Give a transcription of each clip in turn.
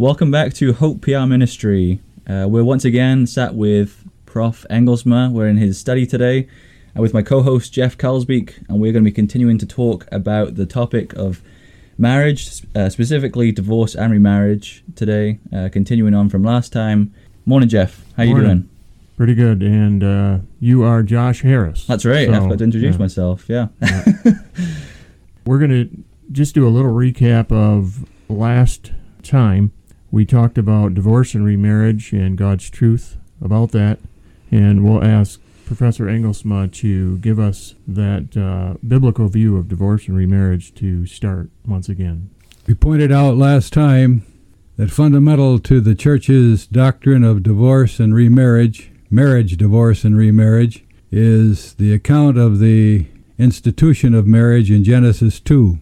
Welcome back to Hope PR Ministry. Uh, we're once again sat with Prof. Engelsma. We're in his study today uh, with my co host Jeff Kalsbeek, and we're going to be continuing to talk about the topic of marriage, uh, specifically divorce and remarriage today, uh, continuing on from last time. Morning, Jeff. How you doing? Pretty good. And uh, you are Josh Harris. That's right. I So, forgot to introduce yeah. myself. Yeah. We're going to just do a little recap of last time. We talked about divorce and remarriage and God's truth about that. And we'll ask Professor Engelsma to give us that uh, biblical view of divorce and remarriage to start once again. We pointed out last time that fundamental to the church's doctrine of divorce and remarriage, marriage, divorce, and remarriage, is the account of the institution of marriage in Genesis 2.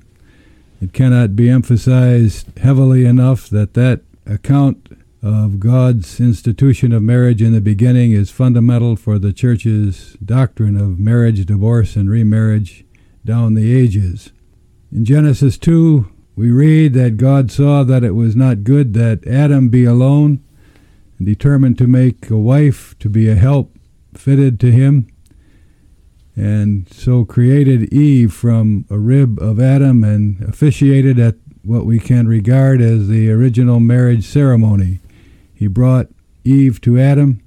It cannot be emphasized heavily enough that that account of God's institution of marriage in the beginning is fundamental for the church's doctrine of marriage, divorce, and remarriage down the ages. In Genesis 2, we read that God saw that it was not good that Adam be alone and determined to make a wife to be a help fitted to him and so created Eve from a rib of Adam and officiated at what we can regard as the original marriage ceremony. He brought Eve to Adam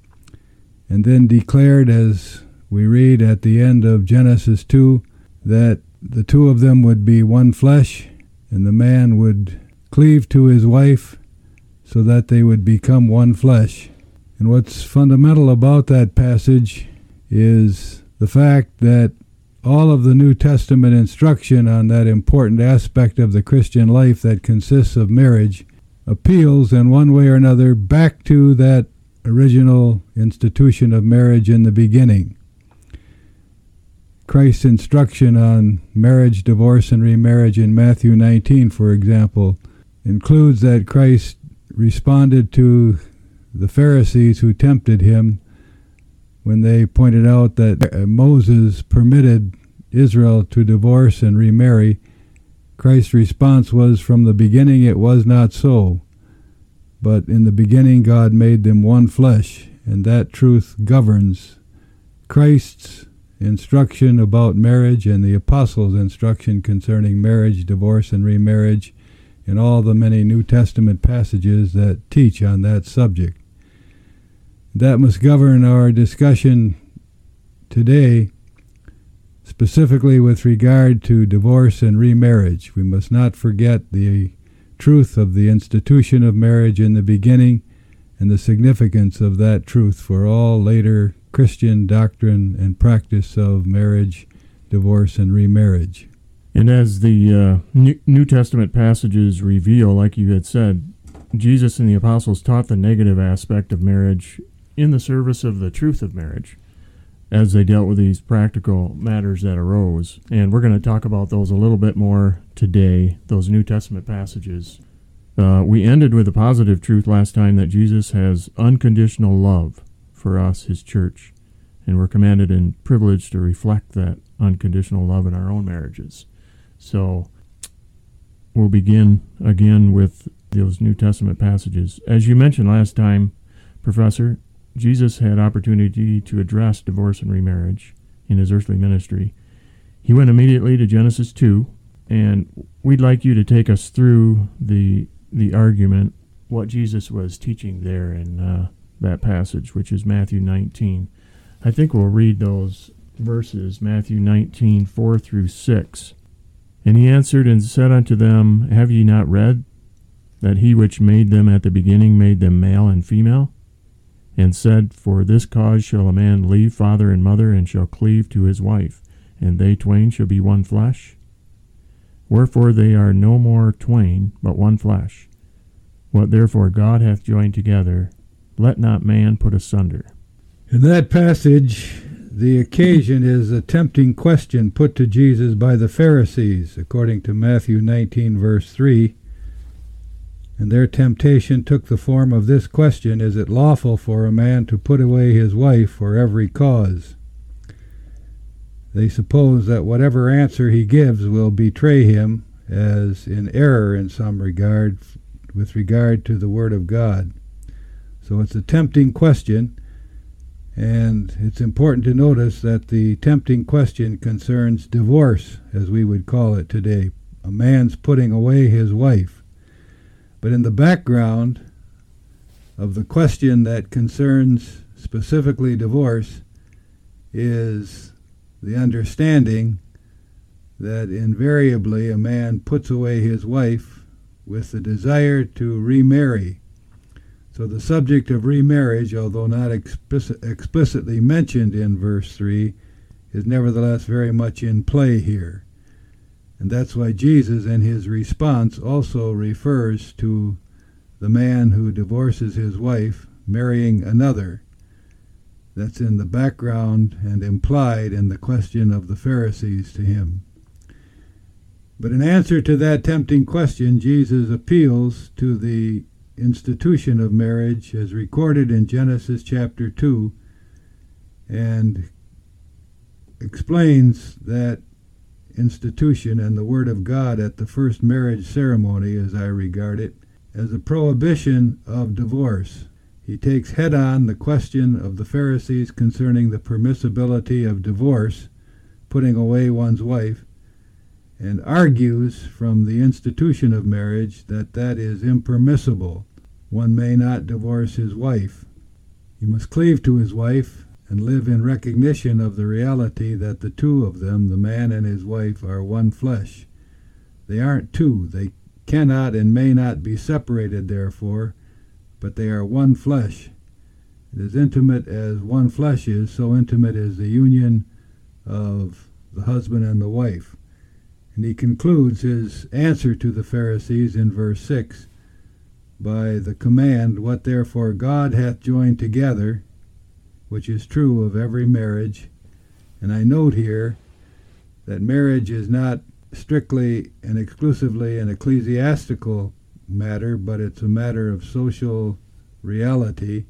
and then declared, as we read at the end of Genesis 2, that the two of them would be one flesh, and the man would cleave to his wife so that they would become one flesh. And what's fundamental about that passage is the fact that all of the New Testament instruction on that important aspect of the Christian life that consists of marriage appeals in one way or another back to that original institution of marriage in the beginning. Christ's instruction on marriage, divorce, and remarriage in Matthew 19, for example, includes that Christ responded to the Pharisees who tempted him when they pointed out that uh, Moses permitted Israel to divorce and remarry. Christ's response was, From the beginning it was not so, but in the beginning God made them one flesh, and that truth governs Christ's instruction about marriage and the apostles' instruction concerning marriage, divorce, and remarriage and all the many New Testament passages that teach on that subject. That must govern our discussion today, specifically with regard to divorce and remarriage. We must not forget the truth of the institution of marriage in the beginning and the significance of that truth for all later Christian doctrine and practice of marriage, divorce, and remarriage. And as the uh, New New Testament passages reveal, like you had said, Jesus and the apostles taught the negative aspect of marriage in the service of the truth of marriage as they dealt with these practical matters that arose. And we're going to talk about those a little bit more today, those New Testament passages. Uh, we ended with the positive truth last time that Jesus has unconditional love for us, his church, and we're commanded and privileged to reflect that unconditional love in our own marriages. So we'll begin again with those New Testament passages. As you mentioned last time, Professor, Jesus had opportunity to address divorce and remarriage in his earthly ministry. He went immediately to Genesis 2, and we'd like you to take us through the the argument, what Jesus was teaching there in uh, that passage, which is Matthew 19. I think we'll read those verses, Matthew 19, 4 through 6. And he answered and said unto them, Have ye not read that he which made them at the beginning made them male and female? And said, For this cause shall a man leave father and mother, and shall cleave to his wife, and they twain shall be one flesh? Wherefore they are no more twain, but one flesh. What therefore God hath joined together, let not man put asunder. In that passage, the occasion is a tempting question put to Jesus by the Pharisees, according to Matthew 19, verse 3. And their temptation took the form of this question Is it lawful for a man to put away his wife for every cause? They suppose that whatever answer he gives will betray him as in error in some regard with regard to the Word of God. So it's a tempting question, and it's important to notice that the tempting question concerns divorce, as we would call it today. A man's putting away his wife. But in the background of the question that concerns specifically divorce is the understanding that invariably a man puts away his wife with the desire to remarry. So the subject of remarriage, although not explicit, explicitly mentioned in verse 3, is nevertheless very much in play here. And that's why Jesus, in his response, also refers to the man who divorces his wife marrying another. That's in the background and implied in the question of the Pharisees to him. But in answer to that tempting question, Jesus appeals to the institution of marriage as recorded in Genesis chapter 2 and explains that institution and the Word of God at the first marriage ceremony, as I regard it, as a prohibition of divorce. He takes head on the question of the Pharisees concerning the permissibility of divorce, putting away one's wife, and argues from the institution of marriage that that is impermissible. One may not divorce his wife. He must cleave to his wife and live in recognition of the reality that the two of them, the man and his wife, are one flesh. They aren't two. They cannot and may not be separated, therefore, but they are one flesh. And as intimate as one flesh is, so intimate is the union of the husband and the wife. And he concludes his answer to the Pharisees in verse 6 by the command, What therefore God hath joined together, which is true of every marriage. And I note here that marriage is not strictly and exclusively an ecclesiastical matter, but it's a matter of social reality.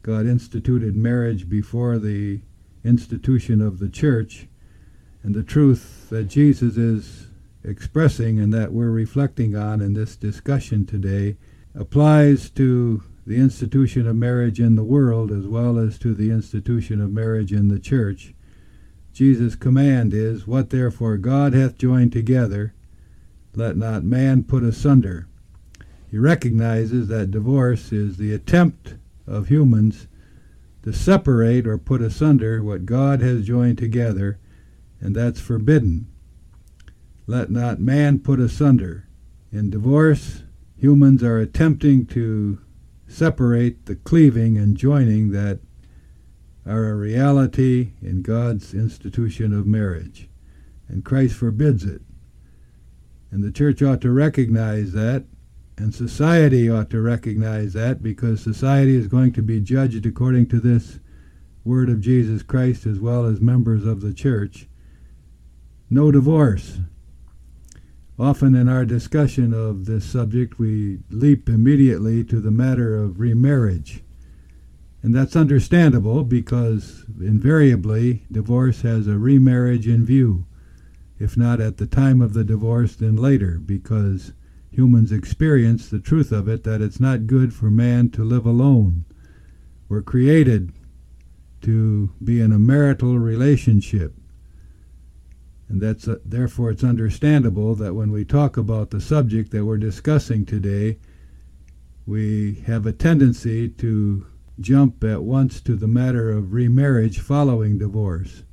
God instituted marriage before the institution of the church, and the truth that Jesus is expressing and that we're reflecting on in this discussion today applies to the institution of marriage in the world as well as to the institution of marriage in the church. Jesus' command is, What therefore God hath joined together, let not man put asunder. He recognizes that divorce is the attempt of humans to separate or put asunder what God has joined together and that's forbidden. Let not man put asunder. In divorce, humans are attempting to separate the cleaving and joining that are a reality in God's institution of marriage. And Christ forbids it. And the church ought to recognize that, and society ought to recognize that, because society is going to be judged according to this word of Jesus Christ as well as members of the church no divorce. Often in our discussion of this subject, we leap immediately to the matter of remarriage. And that's understandable because invariably divorce has a remarriage in view, if not at the time of the divorce, then later, because humans experience the truth of it that it's not good for man to live alone. We're created to be in a marital relationship. And that's uh, therefore it's understandable that when we talk about the subject that we're discussing today, we have a tendency to jump at once to the matter of remarriage following divorce.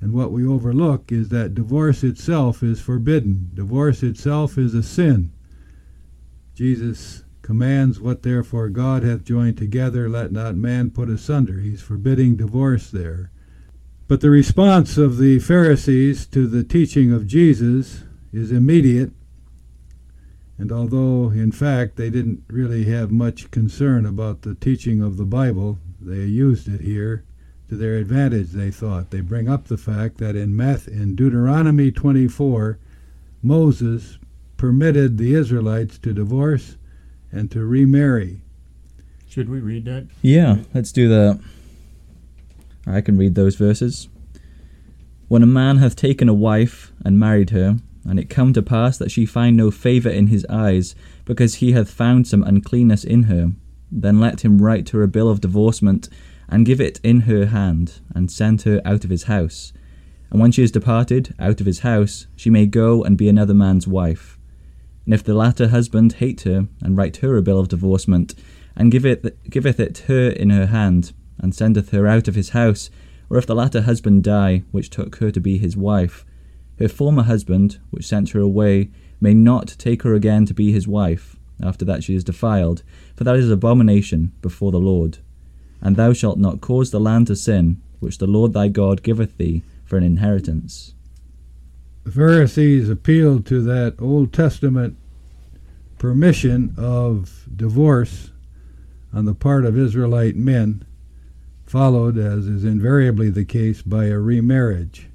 And what we overlook is that divorce itself is forbidden. Divorce itself is a sin. Jesus commands, What therefore God hath joined together, let not man put asunder. He's forbidding divorce there. But the response of the Pharisees to the teaching of Jesus is immediate. And although, in fact, they didn't really have much concern about the teaching of the Bible, they used it here to their advantage, they thought. They bring up the fact that in, Math- in Deuteronomy 24, Moses permitted the Israelites to divorce and to remarry. Should we read that? Yeah, let's do that. I can read those verses. When a man hath taken a wife and married her, and it come to pass that she find no favour in his eyes, because he hath found some uncleanness in her, then let him write her a bill of divorcement, and give it in her hand, and send her out of his house. And when she is departed out of his house, she may go and be another man's wife. And if the latter husband hate her, and write her a bill of divorcement, and giveth, giveth it her in her hand, and sendeth her out of his house, or if the latter husband die, which took her to be his wife, her former husband, which sent her away, may not take her again to be his wife, after that she is defiled, for that is abomination before the Lord. And thou shalt not cause the land to sin, which the Lord thy God giveth thee for an inheritance. The Pharisees appealed to that Old Testament permission of divorce on the part of Israelite men, followed, as is invariably the case, by a remarriage.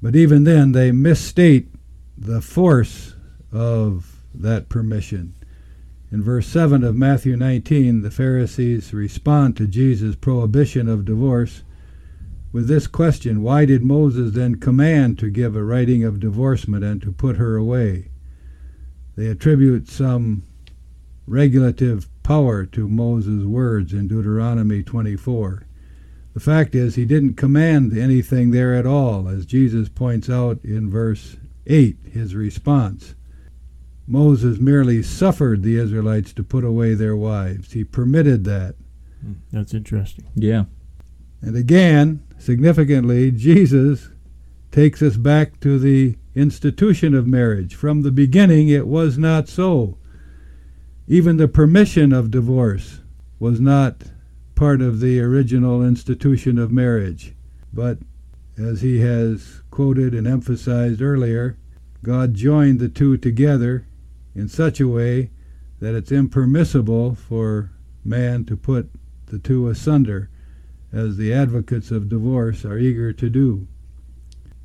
But even then, they misstate the force of that permission. In verse 7 of Matthew 19, the Pharisees respond to Jesus' prohibition of divorce with this question Why did Moses then command to give a writing of divorcement and to put her away? They attribute some regulative power to Moses' words in Deuteronomy 24. The fact is, he didn't command anything there at all, as Jesus points out in verse 8, his response. Moses merely suffered the Israelites to put away their wives. He permitted that. Hmm, that's interesting. Yeah. And again, significantly, Jesus takes us back to the institution of marriage. From the beginning, it was not so. Even the permission of divorce was not part of the original institution of marriage. But as he has quoted and emphasized earlier, God joined the two together in such a way that it's impermissible for man to put the two asunder, as the advocates of divorce are eager to do.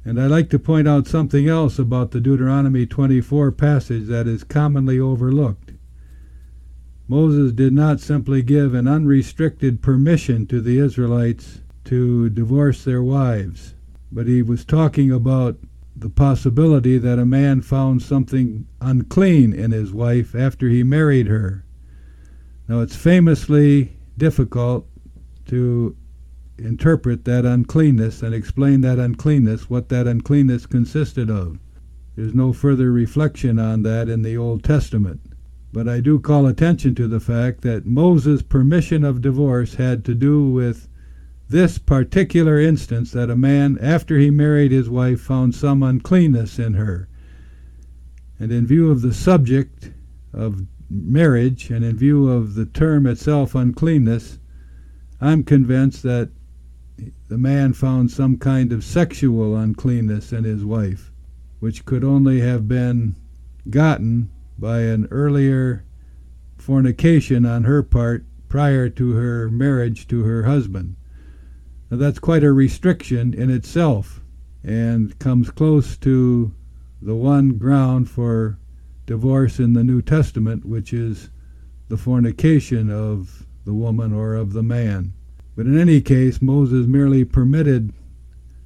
And I'd like to point out something else about the Deuteronomy 24 passage that is commonly overlooked. Moses did not simply give an unrestricted permission to the Israelites to divorce their wives, but he was talking about the possibility that a man found something unclean in his wife after he married her. Now, it's famously difficult to interpret that uncleanness and explain that uncleanness, what that uncleanness consisted of. There's no further reflection on that in the Old Testament. But I do call attention to the fact that Moses' permission of divorce had to do with this particular instance that a man, after he married his wife, found some uncleanness in her. And in view of the subject of marriage and in view of the term itself, uncleanness, I'm convinced that the man found some kind of sexual uncleanness in his wife, which could only have been gotten by an earlier fornication on her part prior to her marriage to her husband. Now, that's quite a restriction in itself and comes close to the one ground for divorce in the New Testament, which is the fornication of the woman or of the man. But in any case, Moses merely permitted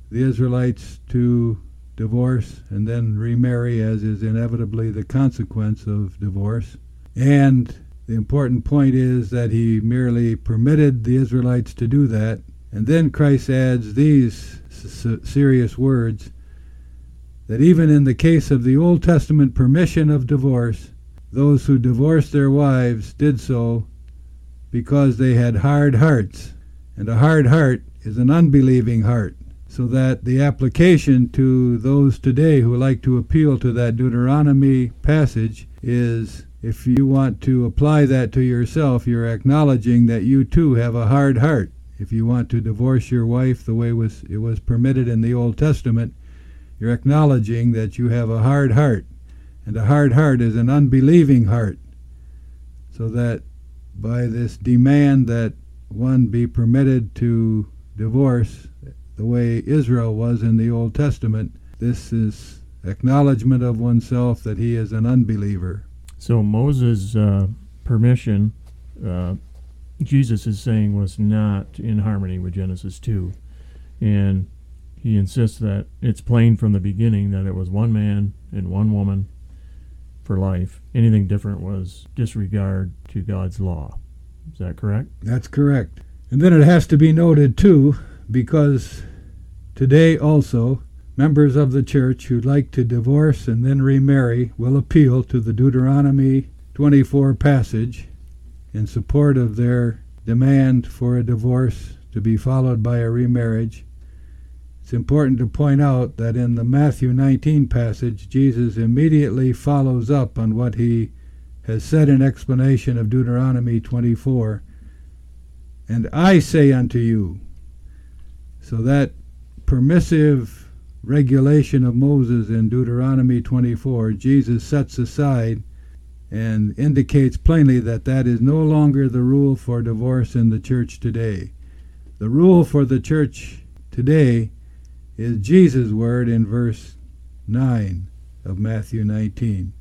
the Israelites to divorce and then remarry, as is inevitably the consequence of divorce. And the important point is that he merely permitted the Israelites to do that. And then Christ adds these serious words that even in the case of the Old Testament permission of divorce, those who divorced their wives did so because they had hard hearts. And a hard heart is an unbelieving heart so that the application to those today who like to appeal to that Deuteronomy passage is if you want to apply that to yourself, you're acknowledging that you too have a hard heart. If you want to divorce your wife the way was, it was permitted in the Old Testament, you're acknowledging that you have a hard heart. And a hard heart is an unbelieving heart. So that by this demand that one be permitted to divorce, the way Israel was in the Old Testament. This is acknowledgement of oneself that he is an unbeliever. So Moses' uh, permission, uh, Jesus is saying, was not in harmony with Genesis 2. And he insists that it's plain from the beginning that it was one man and one woman for life. Anything different was disregard to God's law. Is that correct? That's correct. And then it has to be noted, too, because today also members of the church who'd like to divorce and then remarry will appeal to the Deuteronomy 24 passage in support of their demand for a divorce to be followed by a remarriage. It's important to point out that in the Matthew 19 passage, Jesus immediately follows up on what he has said in explanation of Deuteronomy 24. And I say unto you, so that permissive regulation of Moses in Deuteronomy 24, Jesus sets aside and indicates plainly that that is no longer the rule for divorce in the church today. The rule for the church today is Jesus' word in verse 9 of Matthew 19.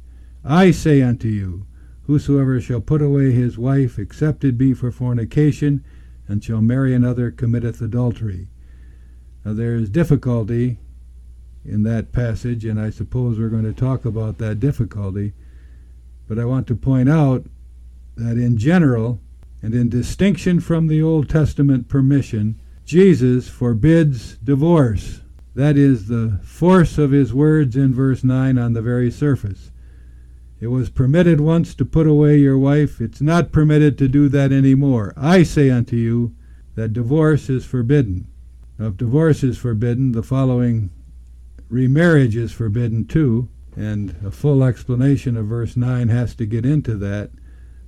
I say unto you, Whosoever shall put away his wife, except it be for fornication, and shall marry another, committeth adultery. Now there is difficulty in that passage, and I suppose we're going to talk about that difficulty. But I want to point out that in general, and in distinction from the Old Testament permission, Jesus forbids divorce. That is the force of his words in verse 9 on the very surface. It was permitted once to put away your wife. It's not permitted to do that anymore. I say unto you that divorce is forbidden. If divorce is forbidden, the following remarriage is forbidden too, and a full explanation of verse 9 has to get into that.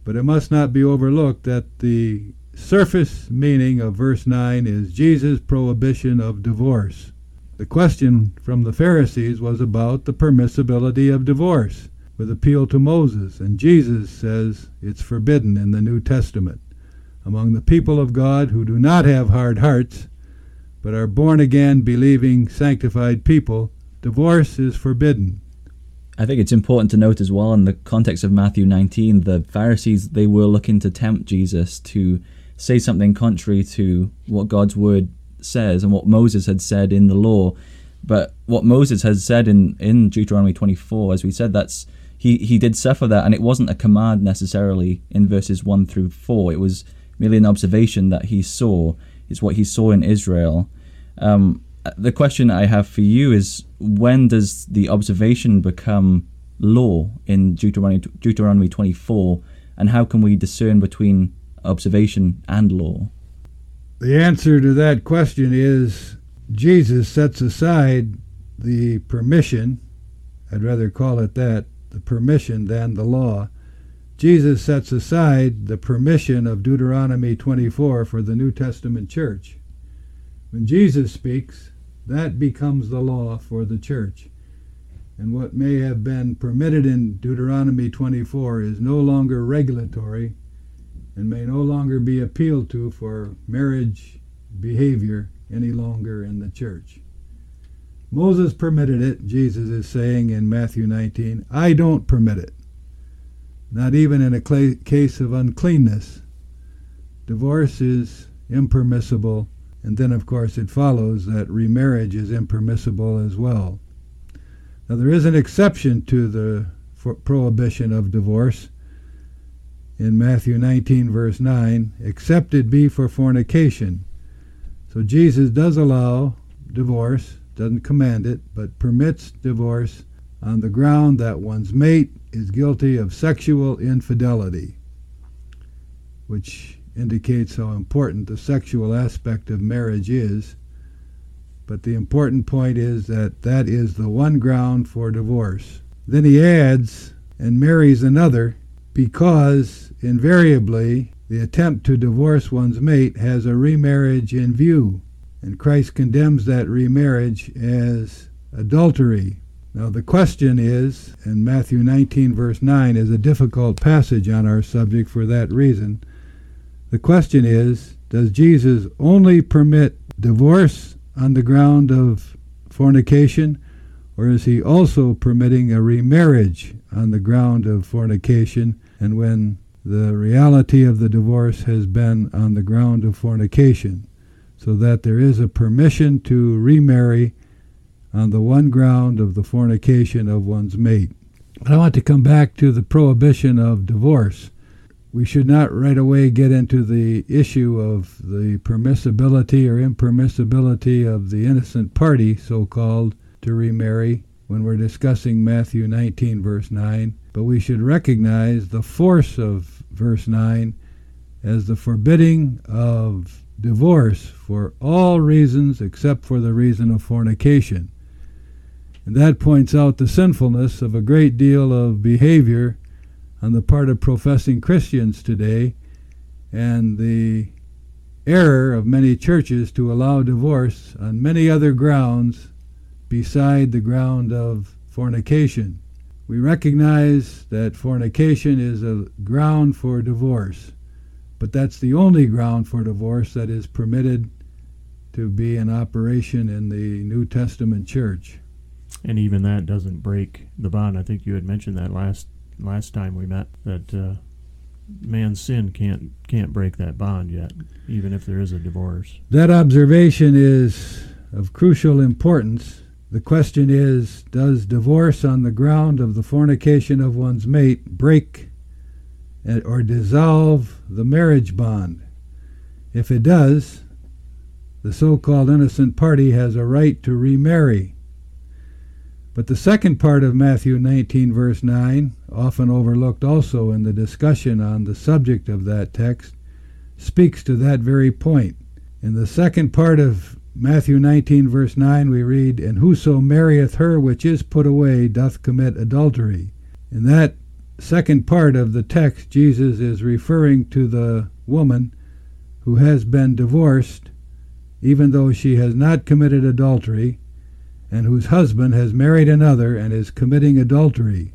But it must not be overlooked that the surface meaning of verse 9 is Jesus' prohibition of divorce. The question from the Pharisees was about the permissibility of divorce with appeal to Moses, and Jesus says it's forbidden in the New Testament. Among the people of God who do not have hard hearts, but are born again, believing, sanctified people, divorce is forbidden. I think it's important to note as well in the context of Matthew 19, the Pharisees, they were looking to tempt Jesus to say something contrary to what God's word says and what Moses had said in the law. But what Moses has said in, in Deuteronomy 24, as we said, that's he, he did suffer that, and it wasn't a command necessarily in verses 1 through 4. It was merely an observation that he saw. It's what he saw in Israel. Um, the question I have for you is when does the observation become law in Deuteronomy, Deuteronomy 24, and how can we discern between observation and law? The answer to that question is Jesus sets aside the permission, I'd rather call it that, the permission than the law. Jesus sets aside the permission of Deuteronomy 24 for the New Testament church. When Jesus speaks, that becomes the law for the church. And what may have been permitted in Deuteronomy 24 is no longer regulatory and may no longer be appealed to for marriage behavior any longer in the church. Moses permitted it, Jesus is saying in Matthew 19. I don't permit it. Not even in a case of uncleanness. Divorce is impermissible, and then, of course, it follows that remarriage is impermissible as well. Now, there is an exception to the prohibition of divorce in Matthew 19, verse 9, except it be for fornication. So Jesus does allow divorce doesn't command it, but permits divorce on the ground that one's mate is guilty of sexual infidelity, which indicates how important the sexual aspect of marriage is. But the important point is that that is the one ground for divorce. Then he adds, and marries another because invariably the attempt to divorce one's mate has a remarriage in view and Christ condemns that remarriage as adultery. Now, the question is, and Matthew 19, verse 9, is a difficult passage on our subject for that reason. The question is, does Jesus only permit divorce on the ground of fornication, or is he also permitting a remarriage on the ground of fornication, and when the reality of the divorce has been on the ground of fornication? so that there is a permission to remarry on the one ground of the fornication of one's mate. But I want to come back to the prohibition of divorce. We should not right away get into the issue of the permissibility or impermissibility of the innocent party, so called, to remarry when we're discussing Matthew 19, verse 9. But we should recognize the force of verse 9 as the forbidding of divorce for all reasons except for the reason of fornication. And that points out the sinfulness of a great deal of behavior on the part of professing Christians today and the error of many churches to allow divorce on many other grounds beside the ground of fornication. We recognize that fornication is a ground for divorce, but that's the only ground for divorce that is permitted to be in operation in the New Testament church and even that doesn't break the bond. I think you had mentioned that last last time we met that uh, man's sin can't can't break that bond yet, even if there is a divorce. That observation is of crucial importance. The question is, does divorce on the ground of the fornication of one's mate break or dissolve the marriage bond? If it does, the so-called innocent party has a right to remarry but the second part of Matthew 19, verse 9, often overlooked also in the discussion on the subject of that text, speaks to that very point. In the second part of Matthew 19, verse 9, we read, And whoso marrieth her which is put away doth commit adultery. In that second part of the text, Jesus is referring to the woman who has been divorced, even though she has not committed adultery, and whose husband has married another and is committing adultery.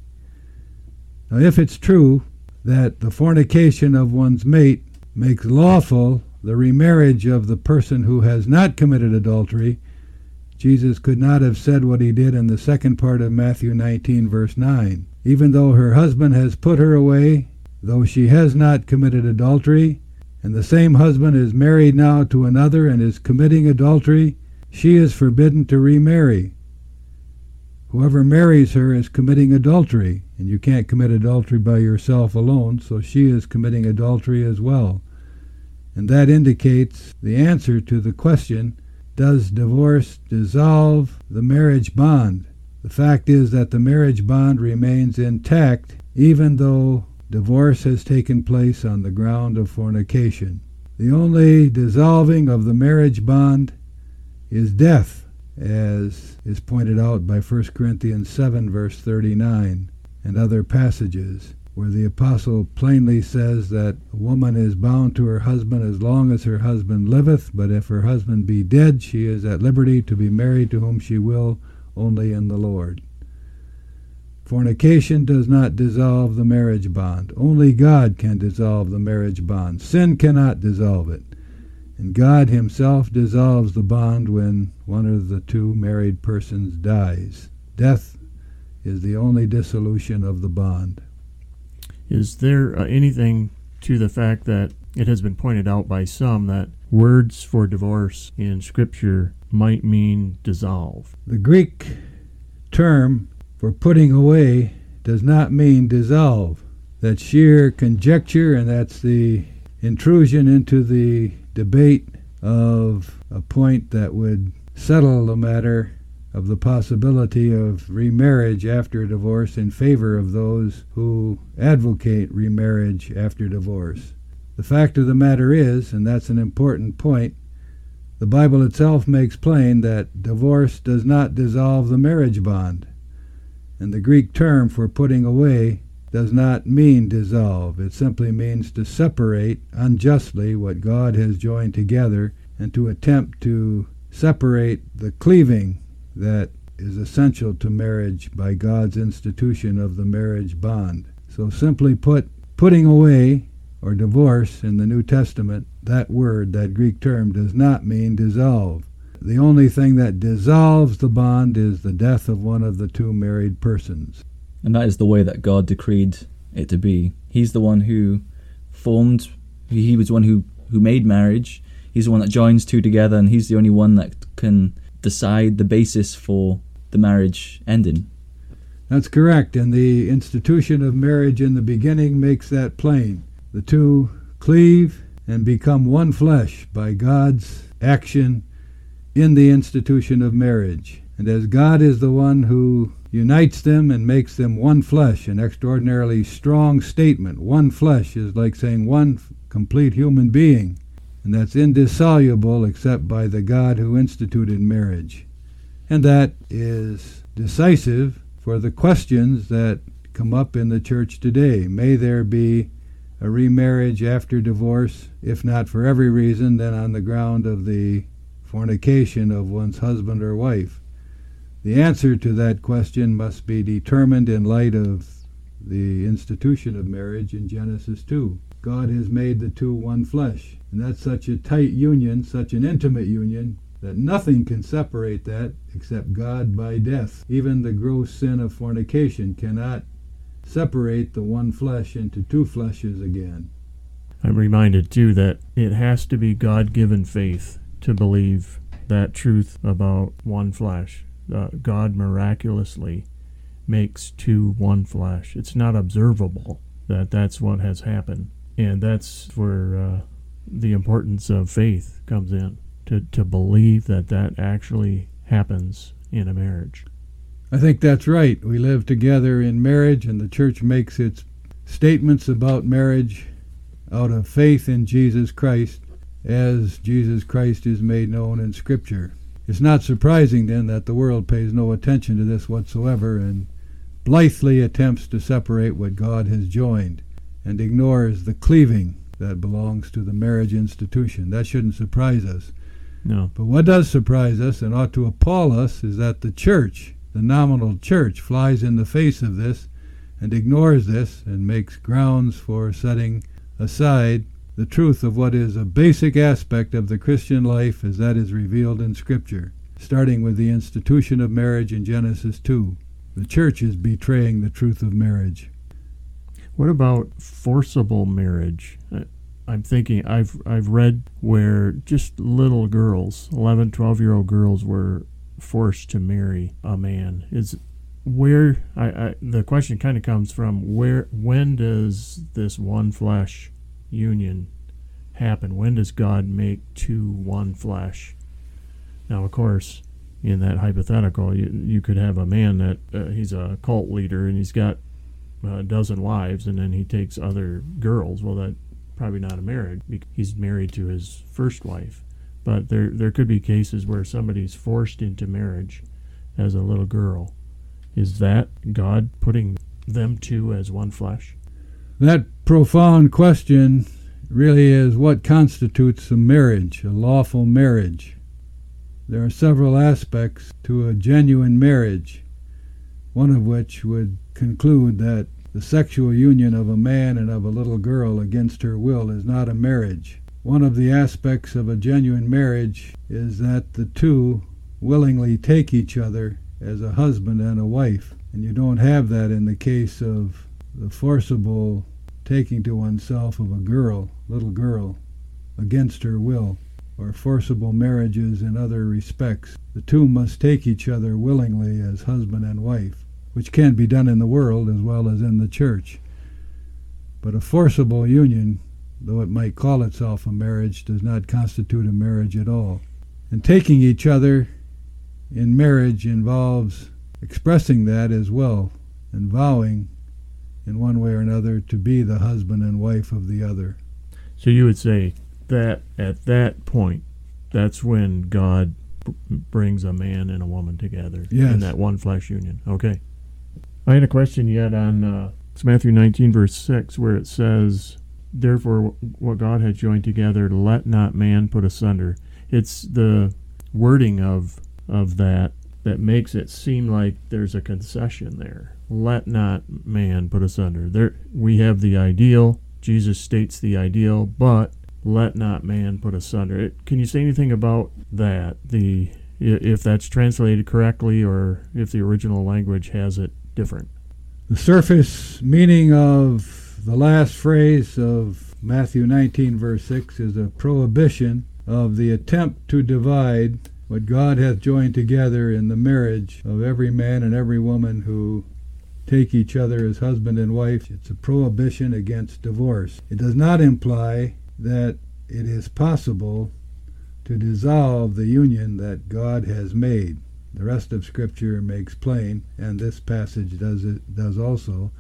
Now, if it's true that the fornication of one's mate makes lawful the remarriage of the person who has not committed adultery, Jesus could not have said what he did in the second part of Matthew 19, verse 9. Even though her husband has put her away, though she has not committed adultery, and the same husband is married now to another and is committing adultery, she is forbidden to remarry. Whoever marries her is committing adultery, and you can't commit adultery by yourself alone, so she is committing adultery as well. And that indicates the answer to the question Does divorce dissolve the marriage bond? The fact is that the marriage bond remains intact even though divorce has taken place on the ground of fornication. The only dissolving of the marriage bond is death, as is pointed out by 1 Corinthians 7, verse 39, and other passages, where the apostle plainly says that a woman is bound to her husband as long as her husband liveth, but if her husband be dead, she is at liberty to be married to whom she will, only in the Lord. Fornication does not dissolve the marriage bond. Only God can dissolve the marriage bond. Sin cannot dissolve it. And God Himself dissolves the bond when one of the two married persons dies. Death is the only dissolution of the bond. Is there uh, anything to the fact that it has been pointed out by some that words for divorce in Scripture might mean dissolve? The Greek term for putting away does not mean dissolve. That's sheer conjecture, and that's the intrusion into the debate of a point that would settle the matter of the possibility of remarriage after divorce in favor of those who advocate remarriage after divorce. The fact of the matter is, and that's an important point, the Bible itself makes plain that divorce does not dissolve the marriage bond. And the Greek term for putting away does not mean dissolve. It simply means to separate unjustly what God has joined together and to attempt to separate the cleaving that is essential to marriage by God's institution of the marriage bond. So, simply put, putting away or divorce in the New Testament, that word, that Greek term, does not mean dissolve. The only thing that dissolves the bond is the death of one of the two married persons. And that is the way that God decreed it to be. He's the one who formed, he was the one who, who made marriage. He's the one that joins two together, and he's the only one that can decide the basis for the marriage ending. That's correct, and the institution of marriage in the beginning makes that plain. The two cleave and become one flesh by God's action in the institution of marriage. And as God is the one who unites them and makes them one flesh, an extraordinarily strong statement. One flesh is like saying one complete human being, and that's indissoluble except by the God who instituted marriage. And that is decisive for the questions that come up in the church today. May there be a remarriage after divorce, if not for every reason, then on the ground of the fornication of one's husband or wife. The answer to that question must be determined in light of the institution of marriage in Genesis 2. God has made the two one flesh, and that's such a tight union, such an intimate union, that nothing can separate that except God by death. Even the gross sin of fornication cannot separate the one flesh into two fleshes again. I'm reminded, too, that it has to be God given faith to believe that truth about one flesh uh, God miraculously makes two one flesh. It's not observable that that's what has happened, and that's where uh, the importance of faith comes in to to believe that that actually happens in a marriage. I think that's right. We live together in marriage, and the church makes its statements about marriage out of faith in Jesus Christ as Jesus Christ is made known in Scripture. It's not surprising, then, that the world pays no attention to this whatsoever and blithely attempts to separate what God has joined and ignores the cleaving that belongs to the marriage institution. That shouldn't surprise us. No. But what does surprise us and ought to appall us is that the church, the nominal church, flies in the face of this and ignores this and makes grounds for setting aside the truth of what is a basic aspect of the Christian life as that is revealed in Scripture, starting with the institution of marriage in Genesis 2. The church is betraying the truth of marriage. What about forcible marriage? I'm thinking I've I've read where just little girls, 11, 12 year old girls were forced to marry a man. Is where I, I the question kind of comes from where when does this one flesh union happen? When does God make two one flesh? Now, of course, in that hypothetical, you, you could have a man that uh, he's a cult leader and he's got a dozen wives, and then he takes other girls. Well, that probably not a marriage. He's married to his first wife, but there there could be cases where somebody's forced into marriage as a little girl. Is that God putting them two as one flesh? That profound question really is what constitutes a marriage, a lawful marriage. There are several aspects to a genuine marriage, one of which would conclude that the sexual union of a man and of a little girl against her will is not a marriage. One of the aspects of a genuine marriage is that the two willingly take each other as a husband and a wife. And you don't have that in the case of the forcible taking to oneself of a girl, little girl, against her will, or forcible marriages in other respects. The two must take each other willingly as husband and wife, which can be done in the world as well as in the church. But a forcible union, though it might call itself a marriage, does not constitute a marriage at all. And taking each other in marriage involves expressing that as well and vowing in one way or another to be the husband and wife of the other. So you would say that at that point, that's when God b- brings a man and a woman together yes. in that one flesh union. Okay. I had a question yet on uh, it's Matthew 19 verse 6 where it says, "Therefore, what God has joined together, let not man put asunder." It's the wording of of that that makes it seem like there's a concession there. Let not man put asunder. There we have the ideal. Jesus states the ideal, but let not man put asunder. Can you say anything about that? The if that's translated correctly or if the original language has it different. The surface meaning of the last phrase of Matthew 19 verse 6 is a prohibition of the attempt to divide what God hath joined together in the marriage of every man and every woman who take each other as husband and wife. It's a prohibition against divorce. It does not imply that it is possible to dissolve the union that God has made. The rest of Scripture makes plain, and this passage does it does also,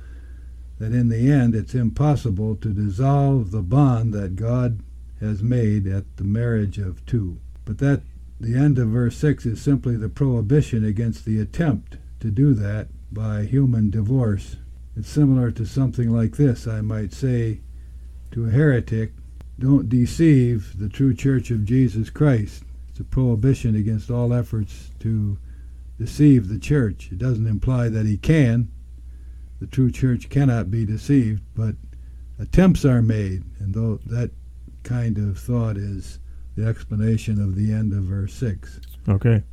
that in the end it's impossible to dissolve the bond that God has made at the marriage of two. But that the end of verse 6 is simply the prohibition against the attempt to do that by human divorce. It's similar to something like this, I might say to a heretic, don't deceive the true church of Jesus Christ. It's a prohibition against all efforts to deceive the church. It doesn't imply that he can. The true church cannot be deceived, but attempts are made, and though that kind of thought is the explanation of the end of verse 6. Okay.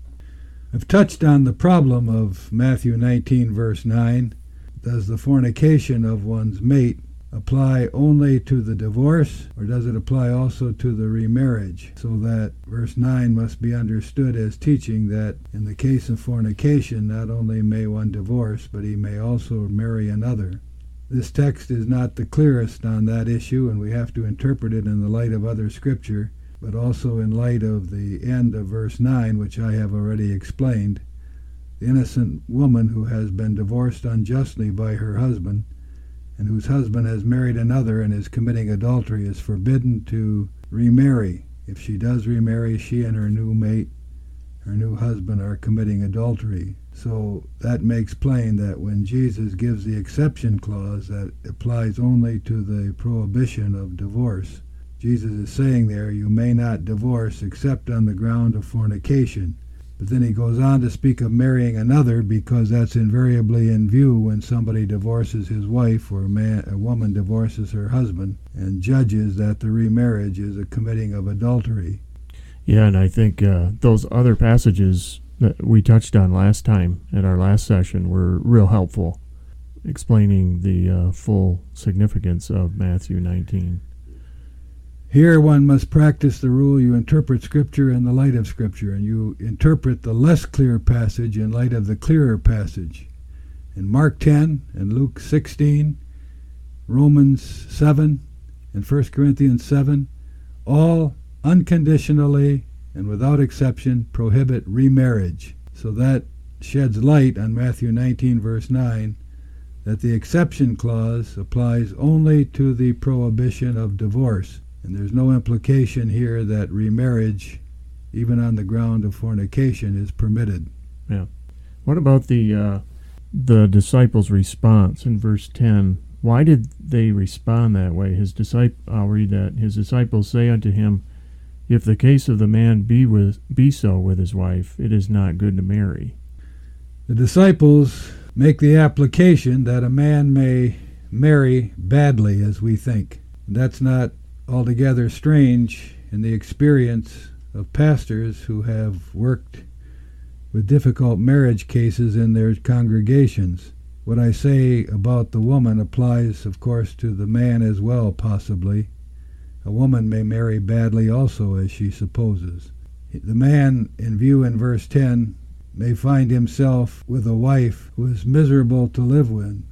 I've touched on the problem of Matthew 19, verse 9. Does the fornication of one's mate apply only to the divorce, or does it apply also to the remarriage? So that verse 9 must be understood as teaching that in the case of fornication, not only may one divorce, but he may also marry another. This text is not the clearest on that issue, and we have to interpret it in the light of other scripture but also in light of the end of verse 9, which I have already explained. The innocent woman who has been divorced unjustly by her husband, and whose husband has married another and is committing adultery, is forbidden to remarry. If she does remarry, she and her new mate, her new husband, are committing adultery. So that makes plain that when Jesus gives the exception clause that applies only to the prohibition of divorce, Jesus is saying there, you may not divorce except on the ground of fornication. But then he goes on to speak of marrying another because that's invariably in view when somebody divorces his wife or a, man, a woman divorces her husband and judges that the remarriage is a committing of adultery. Yeah, and I think uh, those other passages that we touched on last time at our last session were real helpful, explaining the uh, full significance of Matthew 19. Here one must practice the rule you interpret Scripture in the light of Scripture, and you interpret the less clear passage in light of the clearer passage. In Mark 10 and Luke 16, Romans 7 and 1 Corinthians 7, all unconditionally and without exception prohibit remarriage. So that sheds light on Matthew 19, verse 9, that the exception clause applies only to the prohibition of divorce. And there's no implication here that remarriage, even on the ground of fornication, is permitted. Yeah. What about the uh, the disciples' response in verse ten? Why did they respond that way? His disciple, I'll read that. His disciples say unto him, If the case of the man be with be so with his wife, it is not good to marry. The disciples make the application that a man may marry badly, as we think. That's not altogether strange in the experience of pastors who have worked with difficult marriage cases in their congregations. What I say about the woman applies, of course, to the man as well, possibly. A woman may marry badly also, as she supposes. The man, in view in verse 10, may find himself with a wife who is miserable to live with,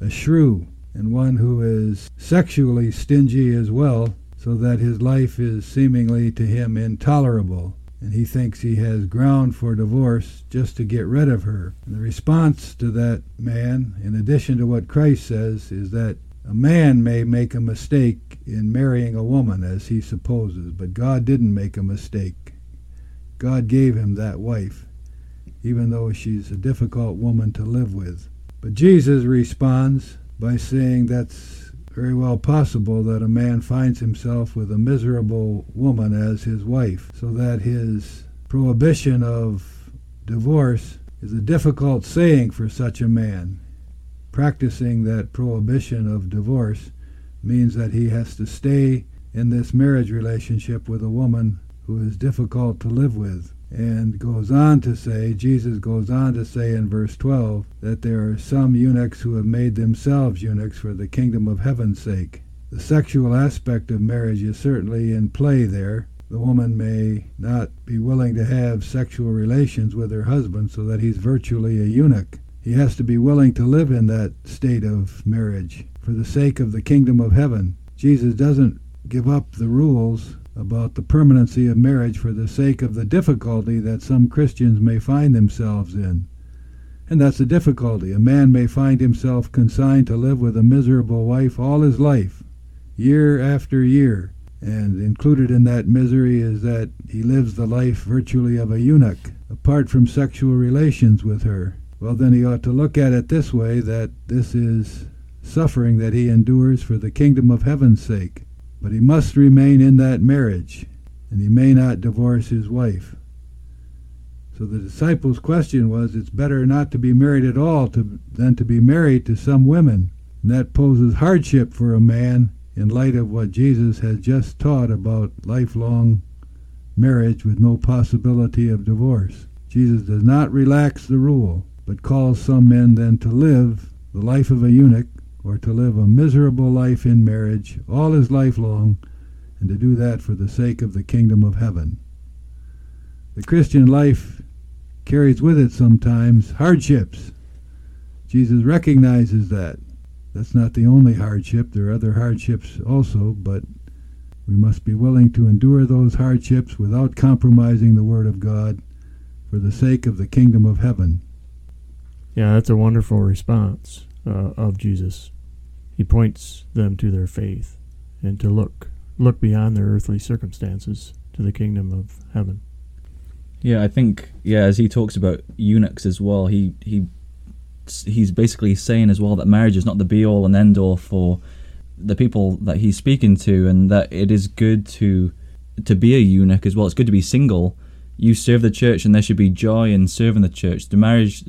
a shrew, and one who is sexually stingy as well, so that his life is seemingly to him intolerable, and he thinks he has ground for divorce just to get rid of her. And the response to that man, in addition to what Christ says, is that a man may make a mistake in marrying a woman, as he supposes, but God didn't make a mistake. God gave him that wife, even though she's a difficult woman to live with. But Jesus responds by saying that's very well possible that a man finds himself with a miserable woman as his wife, so that his prohibition of divorce is a difficult saying for such a man. Practicing that prohibition of divorce means that he has to stay in this marriage relationship with a woman who is difficult to live with and goes on to say, Jesus goes on to say in verse 12, that there are some eunuchs who have made themselves eunuchs for the kingdom of heaven's sake. The sexual aspect of marriage is certainly in play there, the woman may not be willing to have sexual relations with her husband so that he's virtually a eunuch. He has to be willing to live in that state of marriage for the sake of the kingdom of heaven. Jesus doesn't give up the rules about the permanency of marriage for the sake of the difficulty that some Christians may find themselves in. And that's the difficulty. A man may find himself consigned to live with a miserable wife all his life, year after year. And included in that misery is that he lives the life virtually of a eunuch, apart from sexual relations with her. Well, then he ought to look at it this way that this is suffering that he endures for the kingdom of heaven's sake. But he must remain in that marriage, and he may not divorce his wife. So the disciples' question was, it's better not to be married at all to, than to be married to some women. And that poses hardship for a man in light of what Jesus has just taught about lifelong marriage with no possibility of divorce. Jesus does not relax the rule, but calls some men then to live the life of a eunuch or to live a miserable life in marriage all his life long and to do that for the sake of the kingdom of heaven. The Christian life carries with it sometimes hardships. Jesus recognizes that. That's not the only hardship. There are other hardships also, but we must be willing to endure those hardships without compromising the Word of God for the sake of the kingdom of heaven. Yeah, that's a wonderful response uh, of Jesus. He points them to their faith and to look look beyond their earthly circumstances to the kingdom of heaven. Yeah, I think yeah, as he talks about eunuchs as well, he he he's basically saying as well that marriage is not the be all and end all for the people that he's speaking to, and that it is good to to be a eunuch as well. It's good to be single. You serve the church, and there should be joy in serving the church. The marriage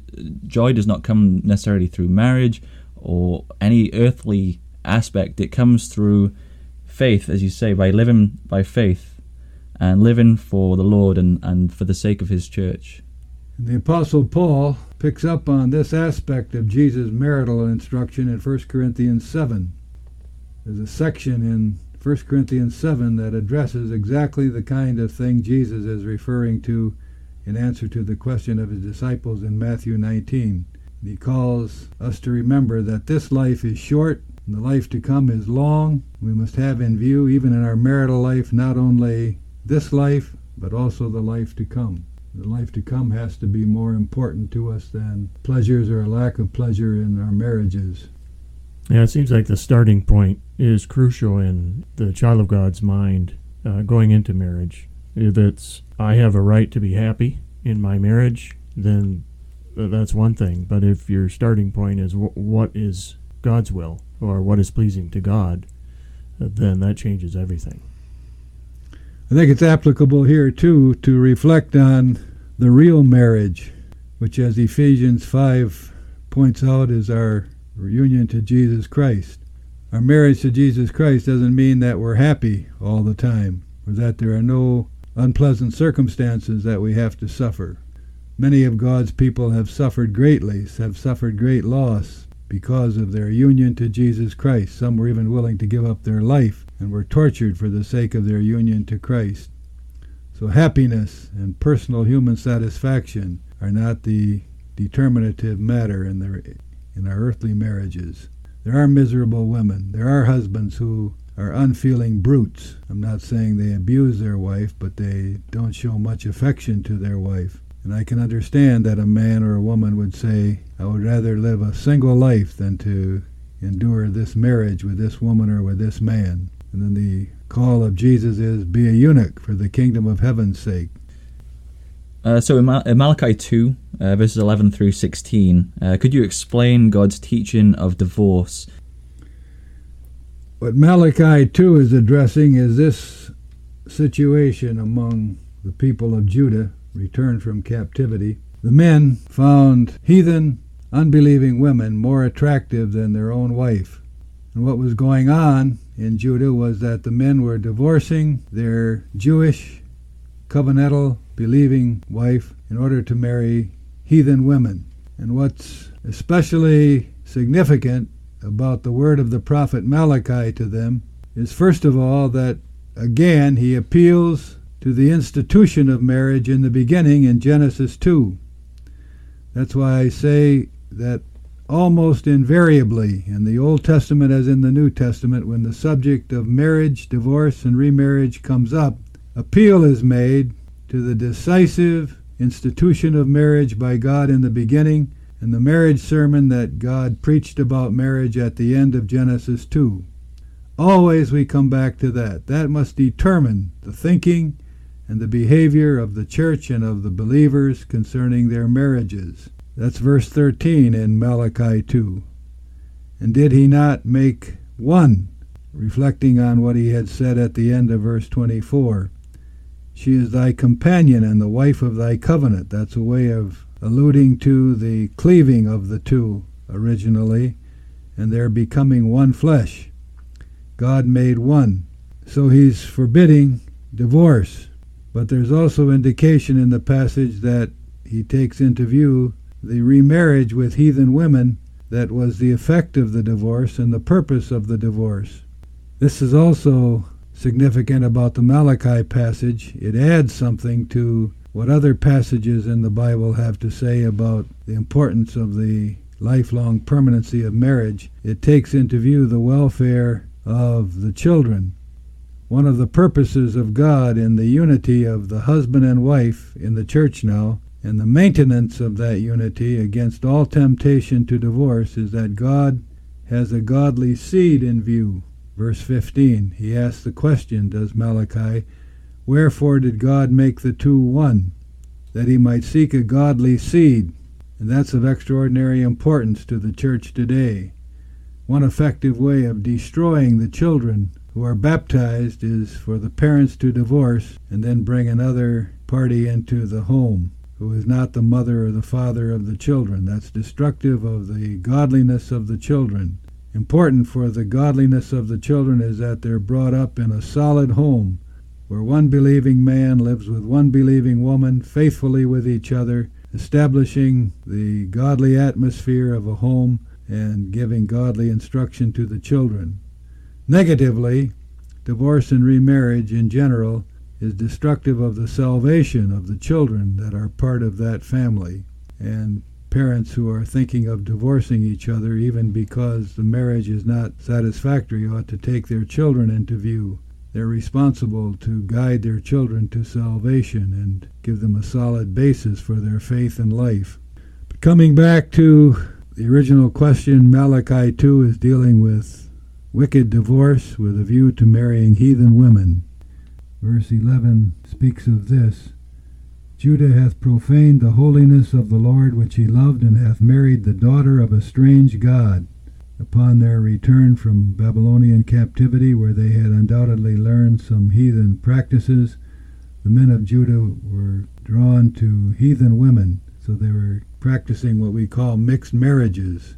joy does not come necessarily through marriage or any earthly aspect. It comes through faith, as you say, by living by faith and living for the Lord and, and for the sake of his church. The Apostle Paul picks up on this aspect of Jesus' marital instruction in 1 Corinthians 7. There's a section in 1 Corinthians 7 that addresses exactly the kind of thing Jesus is referring to in answer to the question of his disciples in Matthew 19. He calls us to remember that this life is short and the life to come is long. We must have in view, even in our marital life, not only this life, but also the life to come. The life to come has to be more important to us than pleasures or a lack of pleasure in our marriages. Yeah, it seems like the starting point is crucial in the child of God's mind uh, going into marriage. If it's, I have a right to be happy in my marriage, then that's one thing. But if your starting point is w- what is God's will or what is pleasing to God, then that changes everything. I think it's applicable here too to reflect on the real marriage, which, as Ephesians 5 points out, is our union to Jesus Christ. Our marriage to Jesus Christ doesn't mean that we're happy all the time, or that there are no unpleasant circumstances that we have to suffer. Many of God's people have suffered greatly, have suffered great loss because of their union to Jesus Christ. Some were even willing to give up their life and were tortured for the sake of their union to Christ. So happiness and personal human satisfaction are not the determinative matter in, their, in our earthly marriages. There are miserable women. There are husbands who are unfeeling brutes. I'm not saying they abuse their wife, but they don't show much affection to their wife. And I can understand that a man or a woman would say, I would rather live a single life than to endure this marriage with this woman or with this man. And then the call of Jesus is, Be a eunuch for the kingdom of heaven's sake. Uh, so in, Mal- in, Malachi 2, uh, verses 11 through 16, uh, could you explain God's teaching of divorce? What Malachi 2 is addressing is this situation among the people of Judah returned from captivity. The men found heathen, unbelieving women more attractive than their own wife. And what was going on in Judah was that the men were divorcing their Jewish, covenantal, believing wife in order to marry heathen women. And what's especially significant about the word of the prophet Malachi to them is, first of all, that again he appeals to the institution of marriage in the beginning in Genesis 2. That's why I say that almost invariably in the Old Testament as in the New Testament, when the subject of marriage, divorce, and remarriage comes up, appeal is made to the decisive institution of marriage by God in the beginning and the marriage sermon that God preached about marriage at the end of Genesis 2. Always we come back to that. That must determine the thinking and the behavior of the church and of the believers concerning their marriages. That's verse 13 in Malachi 2. And did he not make one, reflecting on what he had said at the end of verse 24? She is thy companion and the wife of thy covenant. That's a way of alluding to the cleaving of the two originally, and their becoming one flesh. God made one. So he's forbidding divorce. But there's also indication in the passage that he takes into view the remarriage with heathen women that was the effect of the divorce and the purpose of the divorce. This is also significant about the Malachi passage. It adds something to what other passages in the Bible have to say about the importance of the lifelong permanency of marriage. It takes into view the welfare of the children. One of the purposes of God in the unity of the husband and wife in the church now, and the maintenance of that unity against all temptation to divorce, is that God has a godly seed in view. Verse 15, he asks the question, does Malachi, Wherefore did God make the two one? That he might seek a godly seed. And that's of extraordinary importance to the church today. One effective way of destroying the children who are baptized is for the parents to divorce and then bring another party into the home who is not the mother or the father of the children. That's destructive of the godliness of the children. Important for the godliness of the children is that they're brought up in a solid home where one believing man lives with one believing woman faithfully with each other, establishing the godly atmosphere of a home and giving godly instruction to the children. Negatively, divorce and remarriage in general is destructive of the salvation of the children that are part of that family. And parents who are thinking of divorcing each other, even because the marriage is not satisfactory, ought to take their children into view. They're responsible to guide their children to salvation and give them a solid basis for their faith and life. But coming back to the original question, Malachi 2 is dealing with wicked divorce with a view to marrying heathen women. Verse 11 speaks of this. Judah hath profaned the holiness of the Lord which he loved, and hath married the daughter of a strange God. Upon their return from Babylonian captivity, where they had undoubtedly learned some heathen practices, the men of Judah were drawn to heathen women, so they were practicing what we call mixed marriages,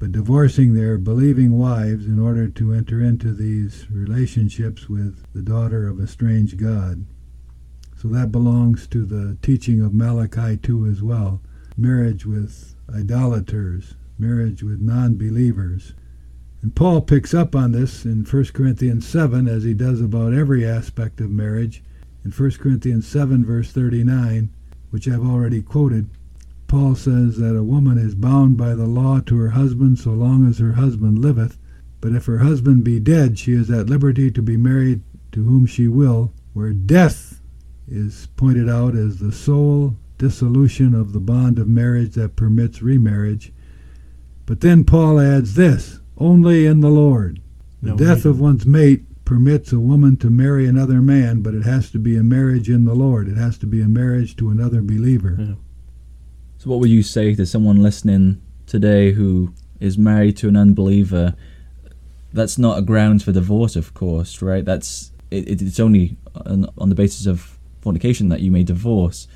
but divorcing their believing wives in order to enter into these relationships with the daughter of a strange God. So that belongs to the teaching of Malachi 2 as well. Marriage with idolaters, marriage with non believers. And Paul picks up on this in 1 Corinthians 7, as he does about every aspect of marriage. In 1 Corinthians 7, verse 39, which I've already quoted, Paul says that a woman is bound by the law to her husband so long as her husband liveth, but if her husband be dead, she is at liberty to be married to whom she will, where death is pointed out as the sole dissolution of the bond of marriage that permits remarriage. But then Paul adds this only in the Lord. The No, death of one's mate permits a woman to marry another man, but it has to be a marriage in the Lord. It has to be a marriage to another believer. Yeah. So, what would you say to someone listening today who is married to an unbeliever? That's not a grounds for divorce, of course, right? That's it, it- it's only on, on the basis of fornication that you may divorce.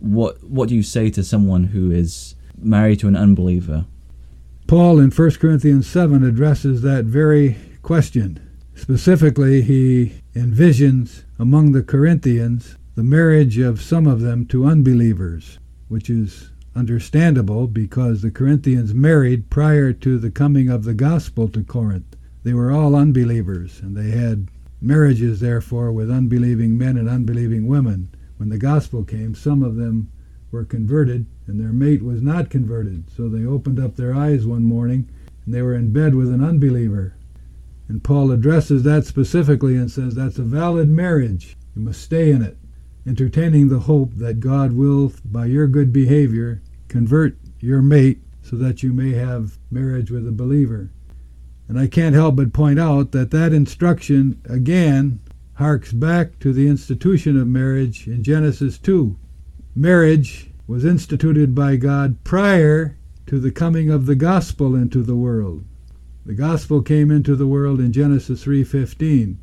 What What do you say to someone who is married to an unbeliever? Paul in 1 Corinthians 7 addresses that very question. Specifically, he envisions among the Corinthians the marriage of some of them to unbelievers, which is understandable because the Corinthians married prior to the coming of the gospel to Corinth. They were all unbelievers and they had marriages, therefore, with unbelieving men and unbelieving women. When the gospel came, some of them were converted, and their mate was not converted. So they opened up their eyes one morning, and they were in bed with an unbeliever. And Paul addresses that specifically and says that's a valid marriage. You must stay in it, entertaining the hope that God will, by your good behavior, convert your mate so that you may have marriage with a believer. And I can't help but point out that that instruction, again, harks back to the institution of marriage in Genesis 2. Marriage was instituted by God prior to the coming of the gospel into the world. The gospel came into the world in Genesis 3:15.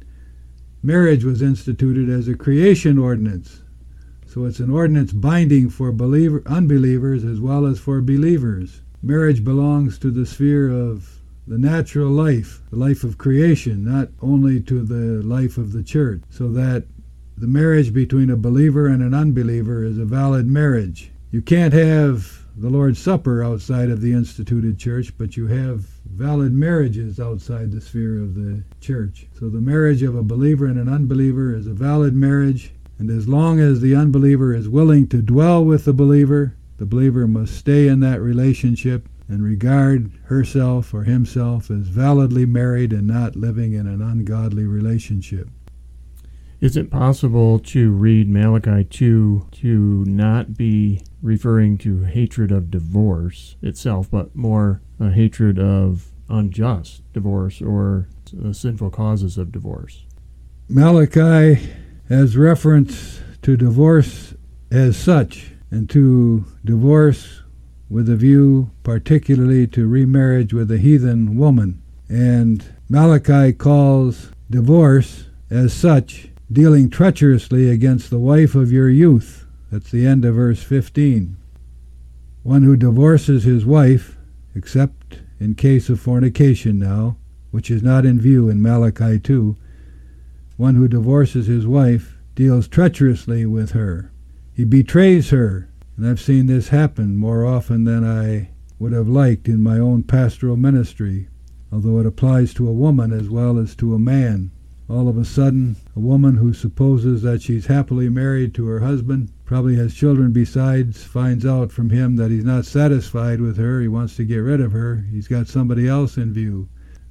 Marriage was instituted as a creation ordinance. So it's an ordinance binding for believer, unbelievers as well as for believers. Marriage belongs to the sphere of the natural life, the life of creation, not only to the life of the church. So that the marriage between a believer and an unbeliever is a valid marriage. You can't have the Lord's Supper outside of the instituted church, but you have valid marriages outside the sphere of the church. So the marriage of a believer and an unbeliever is a valid marriage, and as long as the unbeliever is willing to dwell with the believer, the believer must stay in that relationship and regard herself or himself as validly married and not living in an ungodly relationship. Is it possible to read Malachi 2 to not be referring to hatred of divorce itself, but more a hatred of unjust divorce or the uh, sinful causes of divorce? Malachi has reference to divorce as such and to divorce with a view particularly to remarriage with a heathen woman. And Malachi calls divorce as such dealing treacherously against the wife of your youth. That's the end of verse 15. One who divorces his wife, except in case of fornication now, which is not in view in Malachi 2, one who divorces his wife deals treacherously with her. He betrays her, and I've seen this happen more often than I would have liked in my own pastoral ministry, although it applies to a woman as well as to a man. All of a sudden, a woman who supposes that she's happily married to her husband, probably has children besides, finds out from him that he's not satisfied with her, he wants to get rid of her, he's got somebody else in view.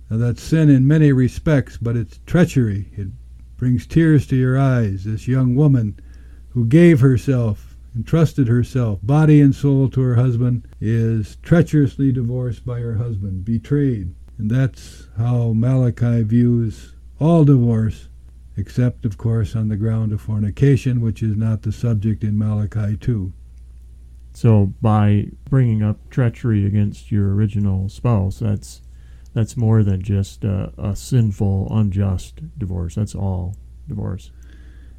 Now that's sin in many respects, but it's treachery. It brings tears to your eyes. This young woman who gave herself, entrusted herself, body and soul to her husband, is treacherously divorced by her husband, betrayed. And that's how Malachi views all divorce, except, of course, on the ground of fornication, which is not the subject in Malachi 2. So, by bringing up treachery against your original spouse, that's that's more than just a, a sinful, unjust divorce. That's all divorce.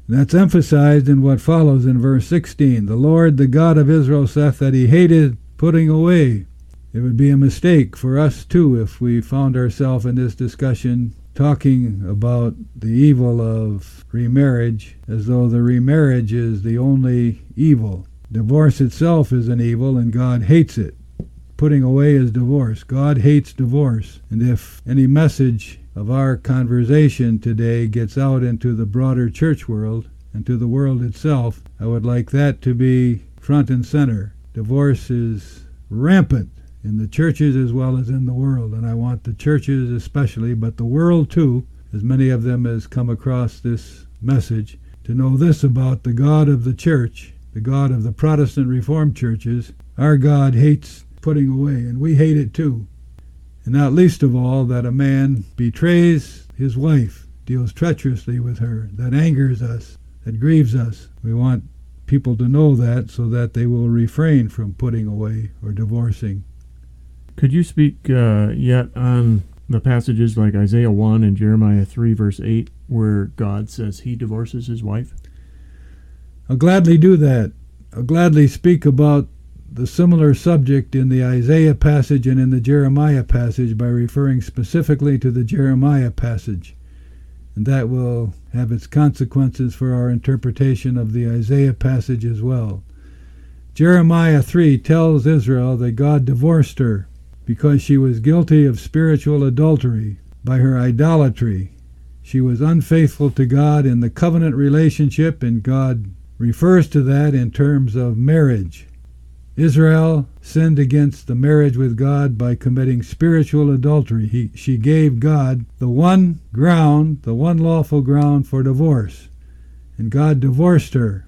That's emphasized in what follows in verse 16. The Lord, the God of Israel, saith that he hated putting away. It would be a mistake for us, too, if we found ourselves in this discussion talking about the evil of remarriage as though the remarriage is the only evil. Divorce itself is an evil, and God hates it. Putting away is divorce. God hates divorce. And if any message of our conversation today gets out into the broader church world and to the world itself, I would like that to be front and center. Divorce is rampant in the churches as well as in the world. And I want the churches especially, but the world too, as many of them as come across this message, to know this about the God of the church, the God of the Protestant Reformed churches. Our God hates putting away, and we hate it too. And not least of all, that a man betrays his wife, deals treacherously with her. That angers us, that grieves us. We want people to know that so that they will refrain from putting away or divorcing. Could you speak uh, yet on the passages like Isaiah 1 and Jeremiah 3, verse 8, where God says he divorces his wife? I'll gladly do that. I'll gladly speak about the similar subject in the Isaiah passage and in the Jeremiah passage by referring specifically to the Jeremiah passage. And that will have its consequences for our interpretation of the Isaiah passage as well. Jeremiah 3 tells Israel that God divorced her because she was guilty of spiritual adultery by her idolatry. She was unfaithful to God in the covenant relationship, and God refers to that in terms of marriage. Israel sinned against the marriage with God by committing spiritual adultery. He, she gave God the one ground, the one lawful ground for divorce, and God divorced her.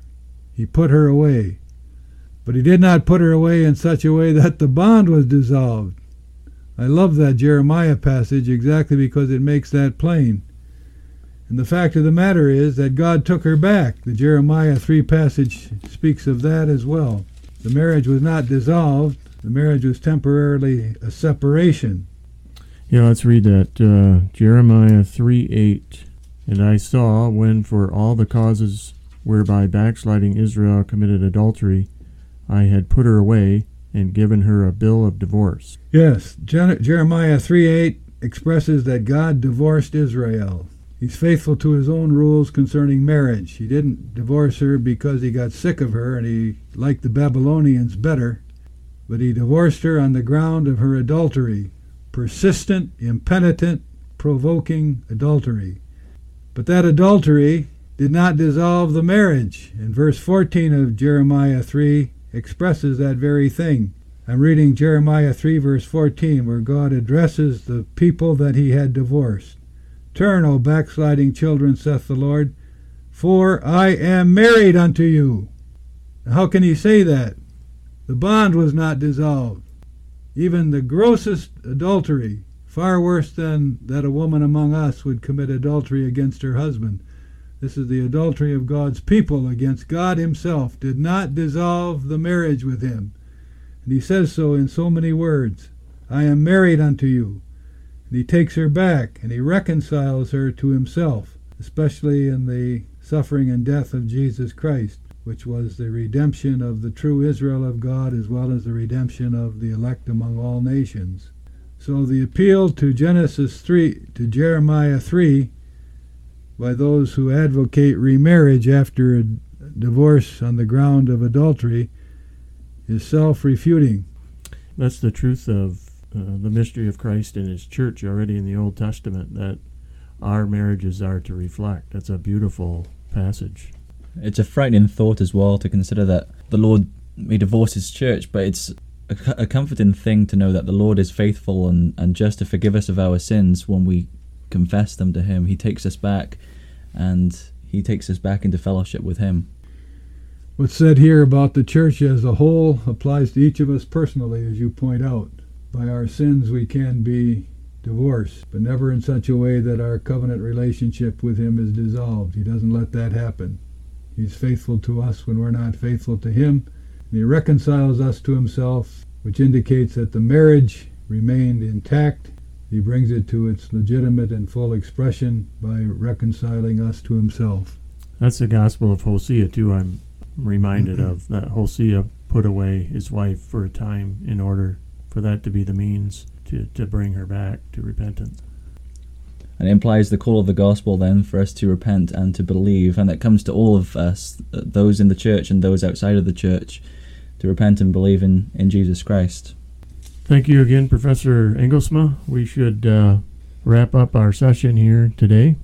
He put her away. But he did not put her away in such a way that the bond was dissolved. I love that Jeremiah passage exactly because it makes that plain. And the fact of the matter is that God took her back. The Jeremiah 3 passage speaks of that as well. The marriage was not dissolved, the marriage was temporarily a separation. Yeah, let's read that. Uh, Jeremiah 3 8. And I saw when for all the causes whereby backsliding Israel committed adultery, I had put her away and given her a bill of divorce. Yes, Jeremiah 3 8 expresses that God divorced Israel. He's faithful to his own rules concerning marriage. He didn't divorce her because he got sick of her and he liked the Babylonians better, but he divorced her on the ground of her adultery persistent, impenitent, provoking adultery. But that adultery did not dissolve the marriage. And verse 14 of Jeremiah 3 expresses that very thing. I'm reading Jeremiah 3, verse 14, where God addresses the people that he had divorced. Turn, O backsliding children, saith the Lord, for I am married unto you. How can he say that? The bond was not dissolved. Even the grossest adultery, far worse than that a woman among us would commit adultery against her husband. This is the adultery of God's people against God Himself, did not dissolve the marriage with Him. And He says so in so many words I am married unto you. And he takes her back and he reconciles her to himself, especially in the suffering and death of Jesus Christ, which was the redemption of the true Israel of God as well as the redemption of the elect among all nations. So the appeal to Genesis 3 to Jeremiah 3 by those who advocate remarriage after a divorce on the ground of adultery is self-refuting. That's the truth of uh, the mystery of Christ and His church already in the Old Testament that our marriages are to reflect. That's a beautiful passage. It's a frightening thought as well to consider that the Lord may divorce His church, but it's a, a comforting thing to know that the Lord is faithful and, and just to forgive us of our sins when we confess them to Him. He takes us back and He takes us back into fellowship with Him. What's said here about the church as a whole applies to each of us personally, as you point out. By our sins we can be divorced, but never in such a way that our covenant relationship with Him is dissolved. He doesn't let that happen. He's faithful to us when we're not faithful to Him. And He reconciles us to Himself, which indicates that the marriage remained intact. He brings it to its legitimate and full expression by reconciling us to Himself. That's the gospel of Hosea, too. I'm reminded of that Hosea put away his wife for a time in order for that to be the means to, to bring her back to repentance. And it implies the call of the gospel then for us to repent and to believe, and that comes to all of us, uh, those in the church and those outside of the church, to repent and believe in, in Jesus Christ. Thank you again, Professor Engelsma. We should uh, wrap up our session here today.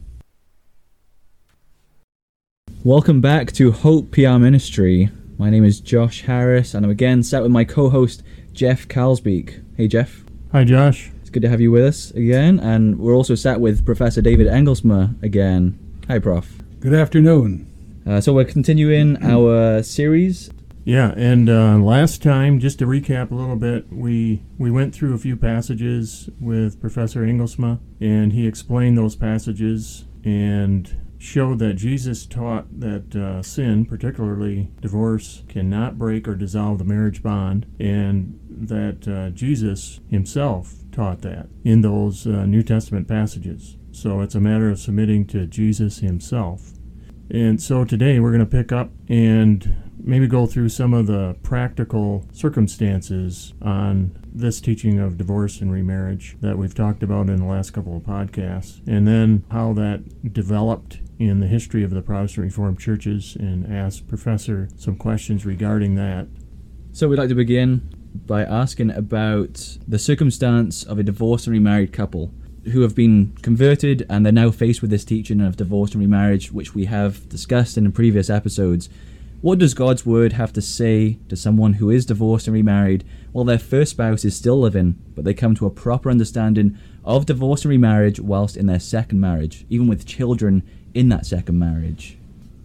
Welcome back to Hope PR Ministry. My name is Josh Harris, and I'm again sat with my co host, Jeff Kalsbeek. Hey, Jeff. Hi, Josh. It's good to have you with us again. And we're also sat with Professor David Engelsma again. Hi, Prof. Good afternoon. Uh, so we're continuing our series. Yeah, and uh, last time, just to recap a little bit, we we went through a few passages with Professor Engelsma, and he explained those passages and showed that Jesus taught that uh, sin, particularly divorce, cannot break or dissolve the marriage bond, and that uh, Jesus himself taught that in those uh, New Testament passages. So it's a matter of submitting to Jesus himself. And so today we're going to pick up and maybe go through some of the practical circumstances on this teaching of divorce and remarriage that we've talked about in the last couple of podcasts, and then how that developed in the history of the Protestant Reformed churches, and ask Professor some questions regarding that. So we'd like to begin by asking about the circumstance of a divorced and remarried couple. who have been converted and they're now faced with this teaching of divorce and remarriage, which we have discussed in previous episodes. What does God's word have to say to someone who is divorced and remarried while their first spouse is still living, but they come to a proper understanding of divorce and remarriage whilst in their second marriage, even with children in that second marriage?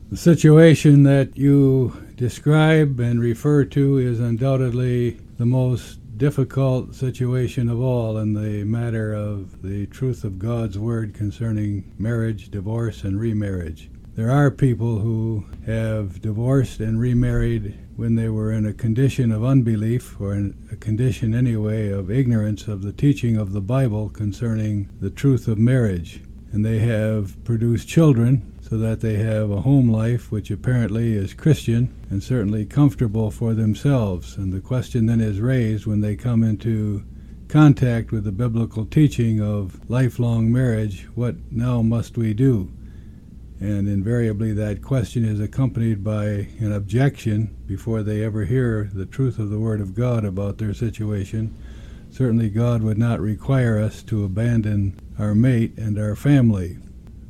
The situation that you describe and refer to is undoubtedly the most difficult situation of all in the matter of the truth of God's Word concerning marriage, divorce, and remarriage. There are people who have divorced and remarried when they were in a condition of unbelief, or in a condition anyway of ignorance of the teaching of the Bible concerning the truth of marriage. And they have produced children so that they have a home life which apparently is Christian and certainly comfortable for themselves. And the question then is raised when they come into contact with the biblical teaching of lifelong marriage what now must we do? And invariably, that question is accompanied by an objection before they ever hear the truth of the Word of God about their situation. Certainly, God would not require us to abandon our mate and our family.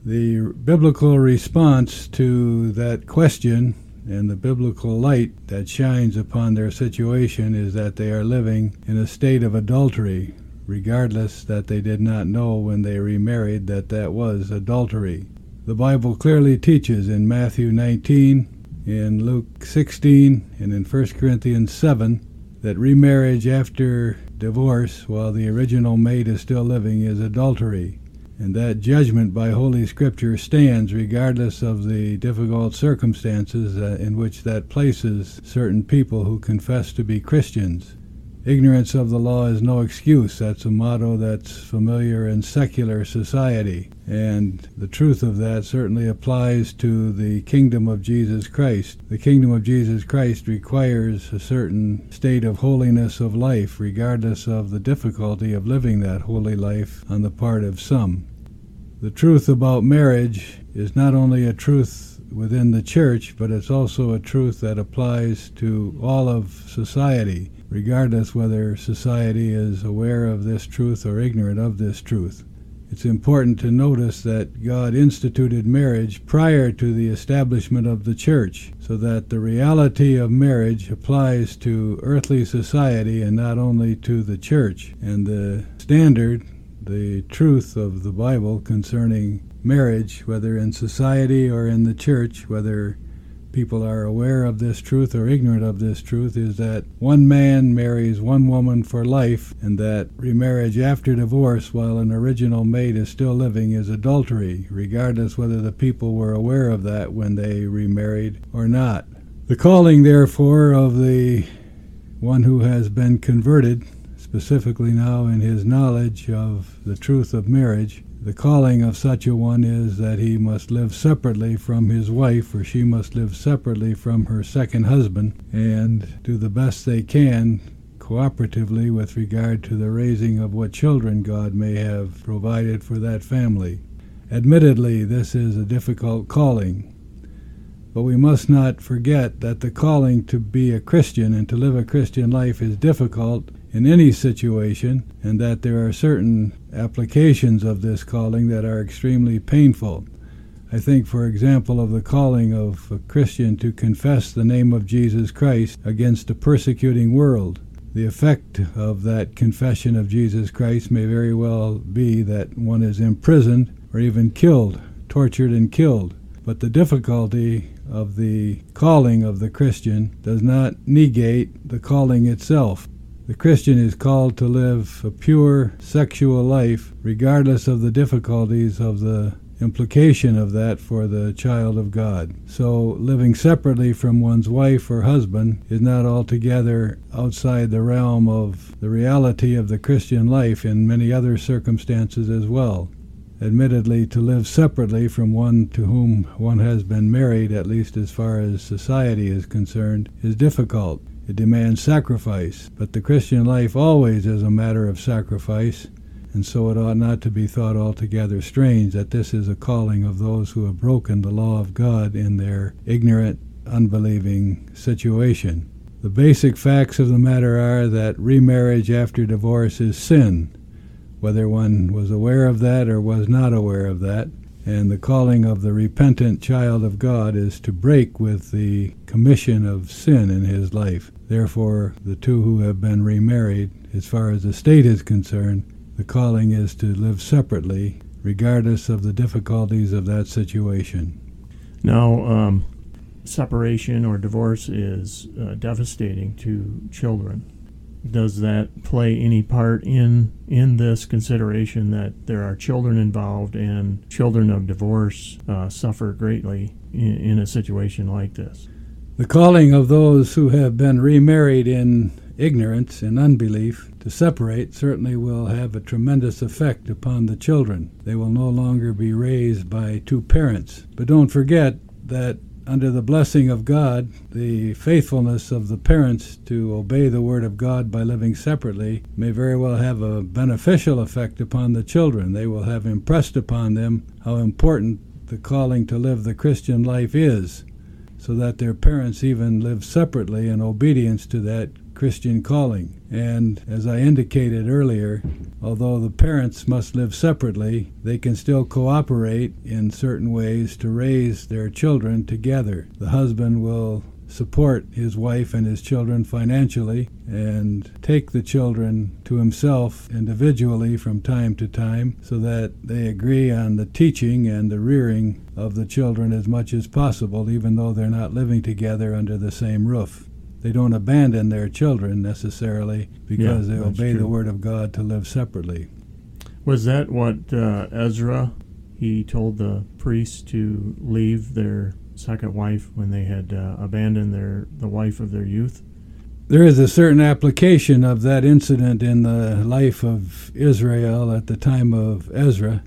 The biblical response to that question and the biblical light that shines upon their situation is that they are living in a state of adultery, regardless that they did not know when they remarried that that was adultery. The Bible clearly teaches in Matthew 19, in Luke 16, and in 1 Corinthians 7 that remarriage after divorce while the original mate is still living is adultery, and that judgment by Holy Scripture stands regardless of the difficult circumstances uh, in which that places certain people who confess to be Christians. Ignorance of the law is no excuse. That's a motto that's familiar in secular society. And the truth of that certainly applies to the kingdom of Jesus Christ. The kingdom of Jesus Christ requires a certain state of holiness of life, regardless of the difficulty of living that holy life on the part of some. The truth about marriage is not only a truth within the church, but it's also a truth that applies to all of society regardless whether society is aware of this truth or ignorant of this truth. It's important to notice that God instituted marriage prior to the establishment of the church, so that the reality of marriage applies to earthly society and not only to the church. And the standard, the truth of the Bible concerning marriage, whether in society or in the church, whether people are aware of this truth or ignorant of this truth is that one man marries one woman for life, and that remarriage after divorce while an original mate is still living is adultery, regardless whether the people were aware of that when they remarried or not. The calling, therefore, of the one who has been converted, specifically now in his knowledge of the truth of marriage, the calling of such a one is that he must live separately from his wife, or she must live separately from her second husband, and do the best they can cooperatively with regard to the raising of what children God may have provided for that family. Admittedly, this is a difficult calling, but we must not forget that the calling to be a Christian and to live a Christian life is difficult in any situation, and that there are certain applications of this calling that are extremely painful. I think, for example, of the calling of a Christian to confess the name of Jesus Christ against a persecuting world. The effect of that confession of Jesus Christ may very well be that one is imprisoned or even killed, tortured and killed. But the difficulty of the calling of the Christian does not negate the calling itself. The Christian is called to live a pure sexual life, regardless of the difficulties of the implication of that for the child of God. So, living separately from one's wife or husband is not altogether outside the realm of the reality of the Christian life in many other circumstances as well. Admittedly, to live separately from one to whom one has been married, at least as far as society is concerned, is difficult. It demands sacrifice, but the Christian life always is a matter of sacrifice, and so it ought not to be thought altogether strange that this is a calling of those who have broken the law of God in their ignorant, unbelieving situation. The basic facts of the matter are that remarriage after divorce is sin. whether one was aware of that or was not aware of that. And the calling of the repentant child of God is to break with the commission of sin in his life. Therefore, the two who have been remarried, as far as the state is concerned, the calling is to live separately, regardless of the difficulties of that situation. Now, um, separation or divorce is uh, devastating to children. Does that play any part in in this consideration that there are children involved and children of divorce uh, suffer greatly in, in a situation like this? The calling of those who have been remarried in ignorance and unbelief to separate certainly will have a tremendous effect upon the children. They will no longer be raised by two parents. But don't forget that under the blessing of God, the faithfulness of the parents to obey the Word of God by living separately may very well have a beneficial effect upon the children. They will have impressed upon them how important the calling to live the Christian life is, so that their parents even live separately in obedience to that Christian calling. And as I indicated earlier, although the parents must live separately, they can still cooperate in certain ways to raise their children together. The husband will support his wife and his children financially and take the children to himself individually from time to time so that they agree on the teaching and the rearing of the children as much as possible, even though they're not living together under the same roof they don't abandon their children necessarily because yeah, they obey true. the word of God to live separately. Was that what uh, Ezra he told the priests to leave their second wife when they had uh, abandoned their the wife of their youth? There is a certain application of that incident in the life of Israel at the time of Ezra.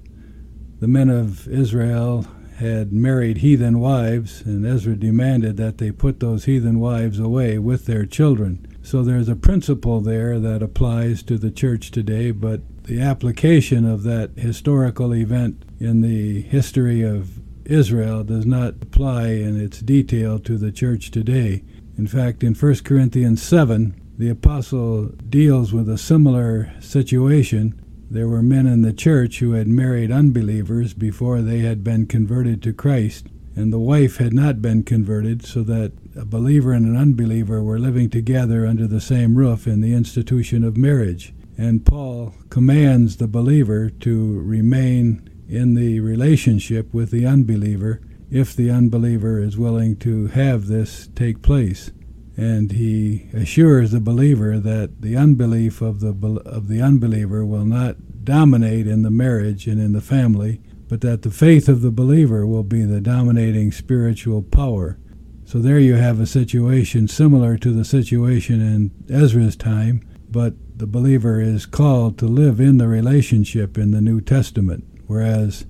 The men of Israel had married heathen wives, and Ezra demanded that they put those heathen wives away with their children. So there's a principle there that applies to the church today, but the application of that historical event in the history of Israel does not apply in its detail to the church today. In fact, in 1 Corinthians 7, the apostle deals with a similar situation there were men in the church who had married unbelievers before they had been converted to Christ, and the wife had not been converted, so that a believer and an unbeliever were living together under the same roof in the institution of marriage. And Paul commands the believer to remain in the relationship with the unbeliever if the unbeliever is willing to have this take place and he assures the believer that the unbelief of the of the unbeliever will not dominate in the marriage and in the family, but that the faith of the believer will be the dominating spiritual power. So there you have a situation similar to the situation in Ezra's time, but the believer is called to live in the relationship in the New Testament, whereas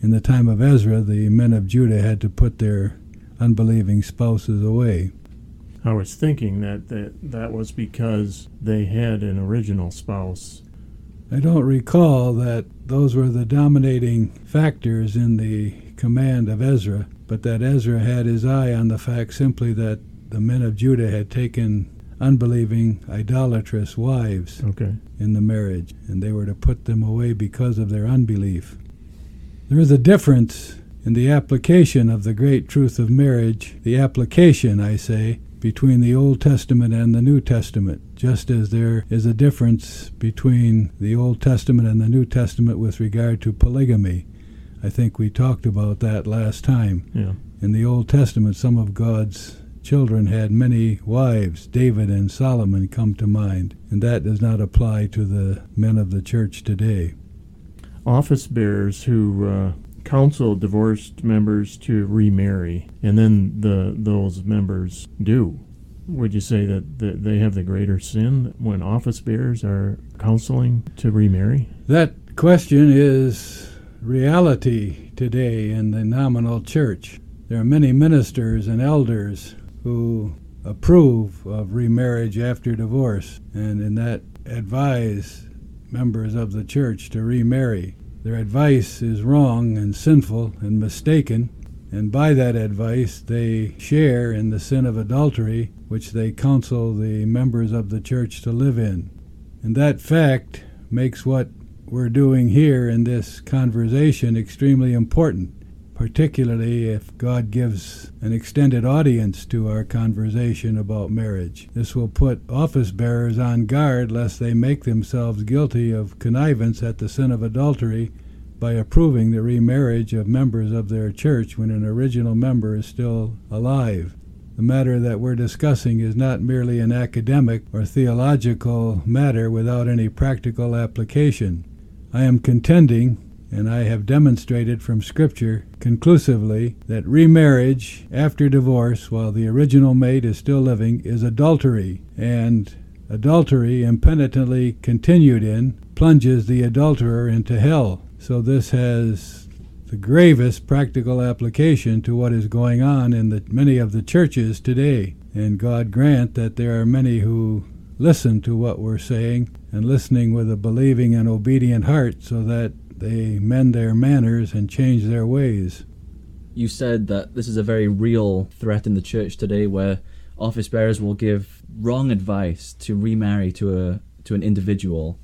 in the time of Ezra, the men of Judah had to put their unbelieving spouses away. I was thinking that, that that was because they had an original spouse. I don't recall that those were the dominating factors in the command of Ezra, but that Ezra had his eye on the fact simply that the men of Judah had taken unbelieving, idolatrous wives okay. in the marriage, and they were to put them away because of their unbelief. There is a difference in the application of the great truth of marriage, the application, I say, between the Old Testament and the New Testament, just as there is a difference between the Old Testament and the New Testament with regard to polygamy. I think we talked about that last time. Yeah. In the Old Testament, some of God's children had many wives. David and Solomon come to mind, and that does not apply to the men of the church today. Office bearers who uh, counsel divorced members to remarry, and then the those members do. Would you say that, that they have the greater sin when office bearers are counseling to remarry? That question is reality today in the nominal church. There are many ministers and elders who approve of remarriage after divorce and in that advise members of the church to remarry. Their advice is wrong and sinful and mistaken, and by that advice they share in the sin of adultery which they counsel the members of the church to live in. And that fact makes what we're doing here in this conversation extremely important, particularly if God gives an extended audience to our conversation about marriage. This will put office bearers on guard lest they make themselves guilty of connivance at the sin of adultery by approving the remarriage of members of their church when an original member is still alive. The matter that we're discussing is not merely an academic or theological matter without any practical application. I am contending, and I have demonstrated from Scripture conclusively, that remarriage after divorce while the original mate is still living is adultery, and adultery impenitently continued in plunges the adulterer into hell. So this has the gravest practical application to what is going on in the, many of the churches today. And God grant that there are many who listen to what we're saying and listening with a believing and obedient heart so that they mend their manners and change their ways. You said that this is a very real threat in the church today where office bearers will give wrong advice to remarry to a to an individual.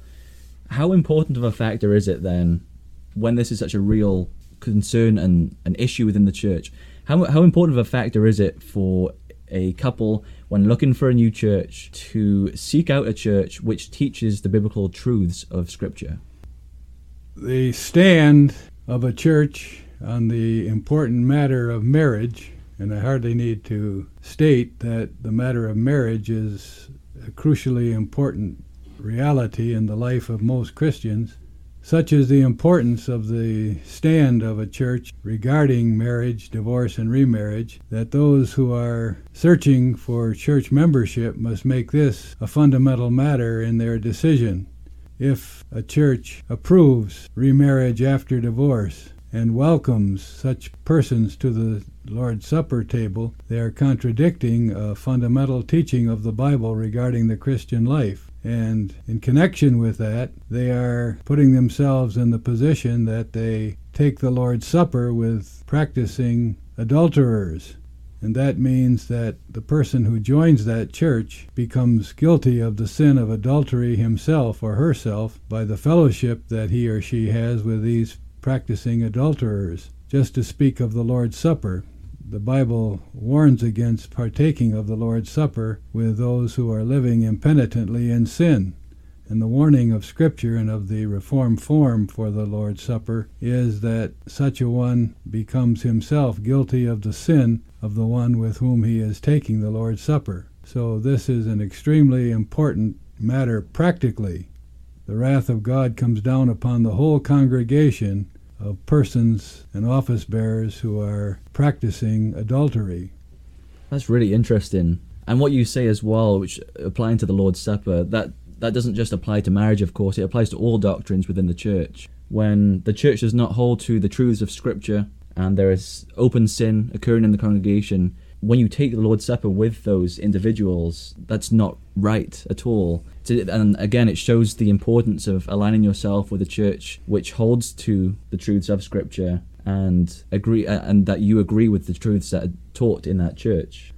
How important of a factor is it then when this is such a real concern and an issue within the church, how, how important of a factor is it for a couple when looking for a new church to seek out a church which teaches the biblical truths of Scripture? The stand of a church on the important matter of marriage, and I hardly need to state that the matter of marriage is a crucially important reality in the life of most Christians, such is the importance of the stand of a church regarding marriage, divorce, and remarriage that those who are searching for church membership must make this a fundamental matter in their decision. If a church approves remarriage after divorce and welcomes such persons to the Lord's Supper table, they are contradicting a fundamental teaching of the Bible regarding the Christian life. And in connection with that, they are putting themselves in the position that they take the Lord's Supper with practicing adulterers. And that means that the person who joins that church becomes guilty of the sin of adultery himself or herself by the fellowship that he or she has with these practicing adulterers. Just to speak of the Lord's Supper, the Bible warns against partaking of the Lord's Supper with those who are living impenitently in sin. And the warning of Scripture and of the Reformed form for the Lord's Supper is that such a one becomes himself guilty of the sin of the one with whom he is taking the Lord's Supper. So this is an extremely important matter practically. The wrath of God comes down upon the whole congregation of persons and office bearers who are practicing adultery. That's really interesting. And what you say as well, which applying to the Lord's Supper, that that doesn't just apply to marriage, of course, it applies to all doctrines within the church. When the church does not hold to the truths of Scripture and there is open sin occurring in the congregation, when you take the Lord's Supper with those individuals, that's not right at all. And again, it shows the importance of aligning yourself with a church which holds to the truths of Scripture and agree, uh, and that you agree with the truths that are taught in that church.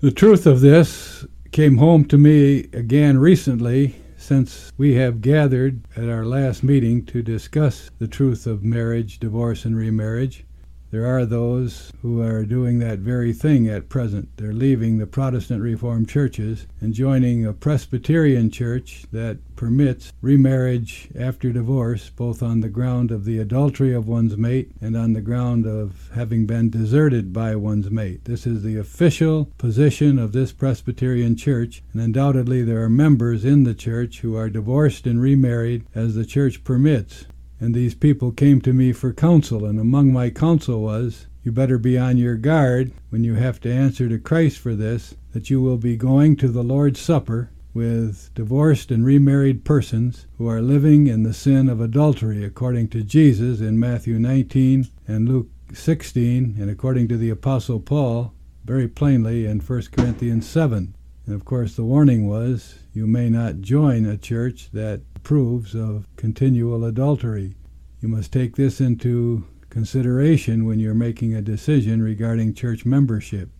The truth of this came home to me again recently since we have gathered at our last meeting to discuss the truth of marriage, divorce, and remarriage. There are those who are doing that very thing at present. They're leaving the Protestant Reformed churches and joining a Presbyterian church that permits remarriage after divorce, both on the ground of the adultery of one's mate and on the ground of having been deserted by one's mate. This is the official position of this Presbyterian church, and undoubtedly there are members in the church who are divorced and remarried as the church permits. And these people came to me for counsel, and among my counsel was, You better be on your guard when you have to answer to Christ for this, that you will be going to the Lord's Supper with divorced and remarried persons who are living in the sin of adultery, according to Jesus in Matthew 19 and Luke 16, and according to the Apostle Paul very plainly in 1 Corinthians 7. And of course, the warning was you may not join a church that approves of continual adultery. You must take this into consideration when you're making a decision regarding church membership.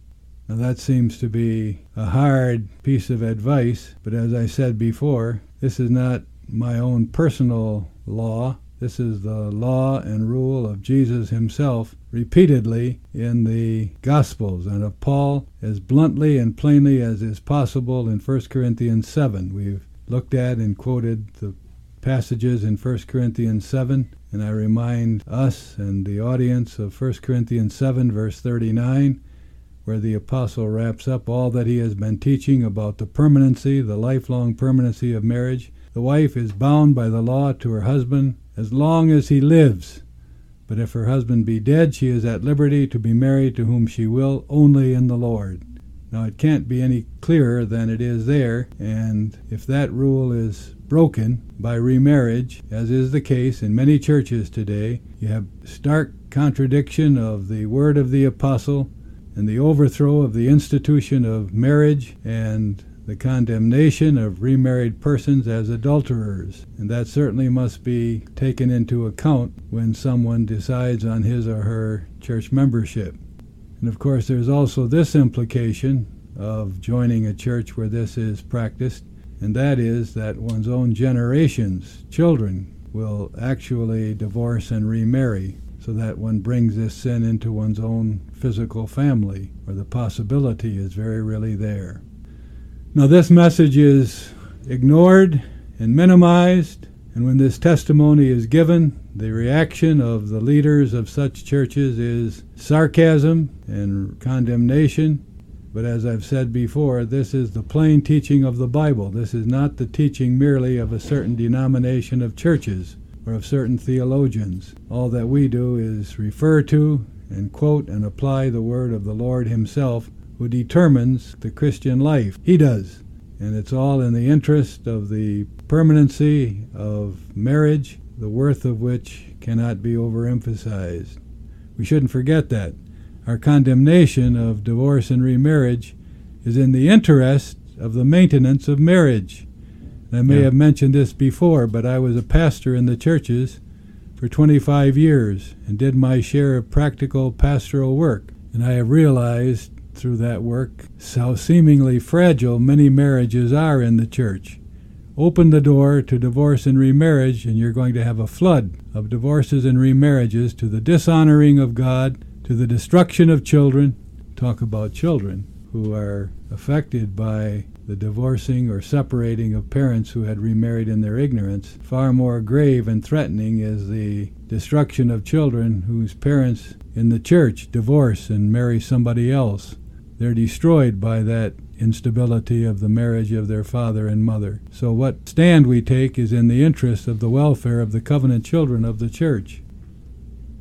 Now, that seems to be a hard piece of advice, but as I said before, this is not my own personal law. This is the law and rule of Jesus himself repeatedly in the Gospels and of Paul as bluntly and plainly as is possible in 1 Corinthians 7. We've looked at and quoted the passages in 1 Corinthians 7, and I remind us and the audience of 1 Corinthians 7, verse 39, where the apostle wraps up all that he has been teaching about the permanency, the lifelong permanency of marriage. The wife is bound by the law to her husband as long as he lives. But if her husband be dead, she is at liberty to be married to whom she will, only in the Lord. Now, it can't be any clearer than it is there, and if that rule is broken by remarriage, as is the case in many churches today, you have stark contradiction of the word of the apostle and the overthrow of the institution of marriage and the condemnation of remarried persons as adulterers. And that certainly must be taken into account when someone decides on his or her church membership. And of course, there's also this implication of joining a church where this is practiced, and that is that one's own generations, children, will actually divorce and remarry so that one brings this sin into one's own physical family, where the possibility is very really there. Now, this message is ignored and minimized, and when this testimony is given, the reaction of the leaders of such churches is sarcasm and condemnation. But as I've said before, this is the plain teaching of the Bible. This is not the teaching merely of a certain denomination of churches or of certain theologians. All that we do is refer to and quote and apply the word of the Lord Himself who determines the Christian life. He does. And it's all in the interest of the permanency of marriage, the worth of which cannot be overemphasized. We shouldn't forget that. Our condemnation of divorce and remarriage is in the interest of the maintenance of marriage. I may yeah. have mentioned this before, but I was a pastor in the churches for 25 years and did my share of practical pastoral work. And I have realized through that work how seemingly fragile many marriages are in the church. Open the door to divorce and remarriage, and you're going to have a flood of divorces and remarriages to the dishonoring of God, to the destruction of children. Talk about children who are affected by the divorcing or separating of parents who had remarried in their ignorance. Far more grave and threatening is the destruction of children whose parents in the church divorce and marry somebody else they're destroyed by that instability of the marriage of their father and mother. So, what stand we take is in the interest of the welfare of the covenant children of the church.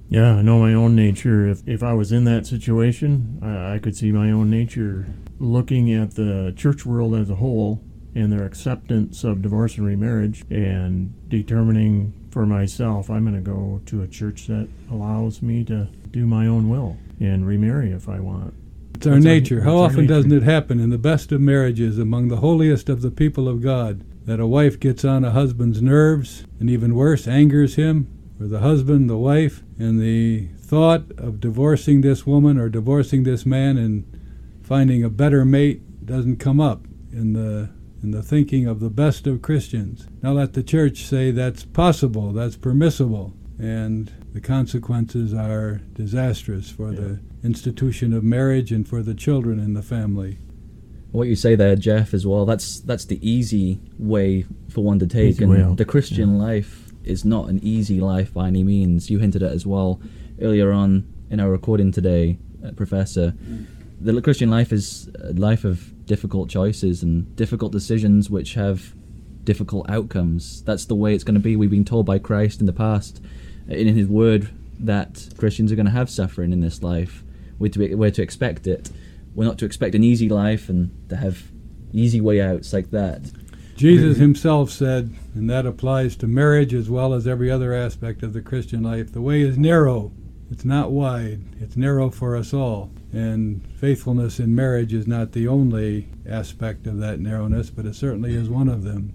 Yeah, I know my own nature. If, if I was in that situation, I, I could see my own nature looking at the church world as a whole and their acceptance of divorce and remarriage and determining for myself I'm going to go to a church that allows me to do my own will and remarry if I want. It's our nature. How often doesn't it happen in the best of marriages among the holiest of the people of God that a wife gets on a husband's nerves and even worse, angers him, or the husband, the wife, and the thought of divorcing this woman or divorcing this man and finding a better mate doesn't come up in the in the thinking of the best of Christians. Now let the church say that's possible, that's permissible, and the consequences are disastrous for yeah. the institution of marriage and for the children in the family. What you say there, Jeff, as well, that's that's the easy way for one to take. Easy and the Christian yeah. life is not an easy life by any means. You hinted at as well earlier on in our recording today, uh, Professor. The Christian life is a life of difficult choices and difficult decisions which have difficult outcomes. That's the way it's going to be. We've been told by Christ in the past, in His Word, that Christians are going to have suffering in this life we're to, we're to expect it. We're not to expect an easy life and to have easy way outs like that. Jesus himself said, and that applies to marriage as well as every other aspect of the Christian life the way is narrow, it's not wide, it's narrow for us all. And faithfulness in marriage is not the only aspect of that narrowness, but it certainly is one of them.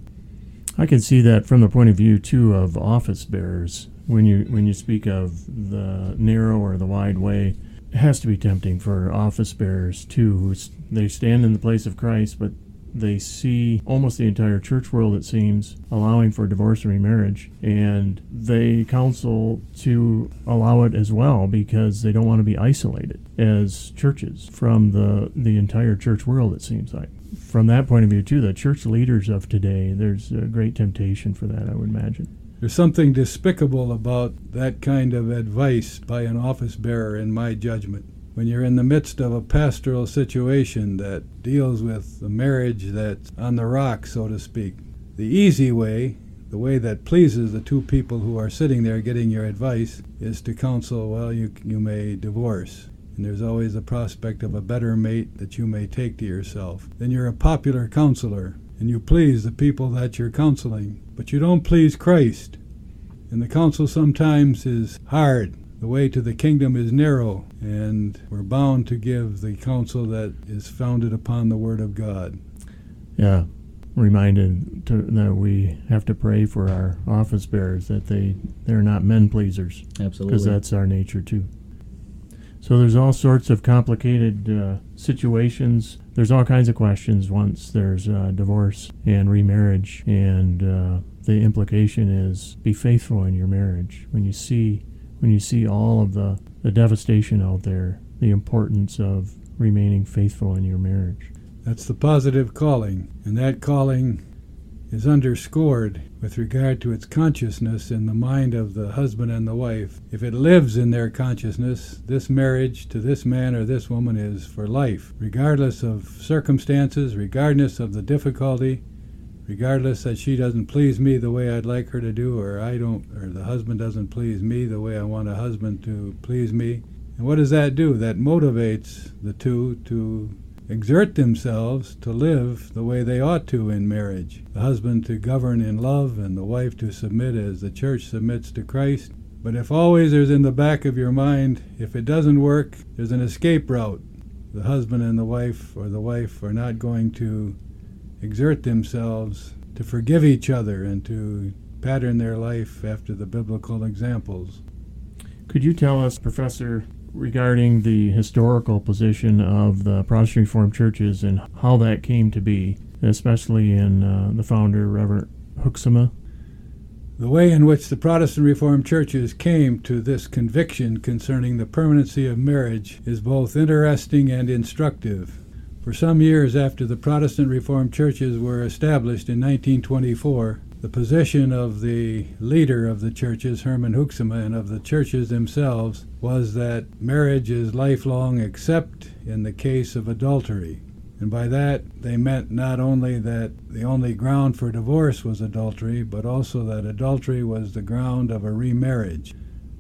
I can see that from the point of view too of office bearers. When you when you speak of the narrow or the wide way, it has to be tempting for office bearers too. Who they stand in the place of Christ, but they see almost the entire church world, it seems, allowing for divorce and remarriage, and they counsel to allow it as well because they don't want to be isolated as churches from the the entire church world. It seems like. From that point of view, too, the church leaders of today, there's a great temptation for that, I would imagine. There's something despicable about that kind of advice by an office bearer, in my judgment. When you're in the midst of a pastoral situation that deals with a marriage that's on the rock, so to speak, the easy way, the way that pleases the two people who are sitting there getting your advice, is to counsel, well, you, you may divorce. And there's always the prospect of a better mate that you may take to yourself. Then you're a popular counselor, and you please the people that you're counseling, but you don't please Christ. And the counsel sometimes is hard. The way to the kingdom is narrow, and we're bound to give the counsel that is founded upon the Word of God. Yeah, reminded to, that we have to pray for our office bearers that they they're not men pleasers Absolutely. because that's our nature too. So there's all sorts of complicated uh, situations. There's all kinds of questions once there's divorce and remarriage, and uh, the implication is be faithful in your marriage. When you see when you see all of the, the devastation out there, the importance of remaining faithful in your marriage. That's the positive calling, and that calling is underscored with regard to its consciousness in the mind of the husband and the wife. If it lives in their consciousness, this marriage to this man or this woman is for life, regardless of circumstances, regardless of the difficulty, regardless that she doesn't please me the way I'd like her to do, or I don't, or the husband doesn't please me the way I want a husband to please me. And what does that do? That motivates the two to exert themselves to live the way they ought to in marriage. The husband to govern in love, and the wife to submit as the church submits to Christ. But if always there's in the back of your mind, if it doesn't work, there's an escape route. The husband and the wife, or the wife, are not going to exert themselves to forgive each other and to pattern their life after the biblical examples. Could you tell us, Professor, regarding the historical position of the Protestant Reformed churches and how that came to be, especially in uh, the founder, Reverend Hoeksema? The way in which the Protestant Reformed churches came to this conviction concerning the permanency of marriage is both interesting and instructive. For some years after the Protestant Reformed churches were established in 1924, the position of the leader of the churches, Herman Hoeksema, and of the churches themselves was that marriage is lifelong except in the case of adultery. And by that, they meant not only that the only ground for divorce was adultery, but also that adultery was the ground of a remarriage.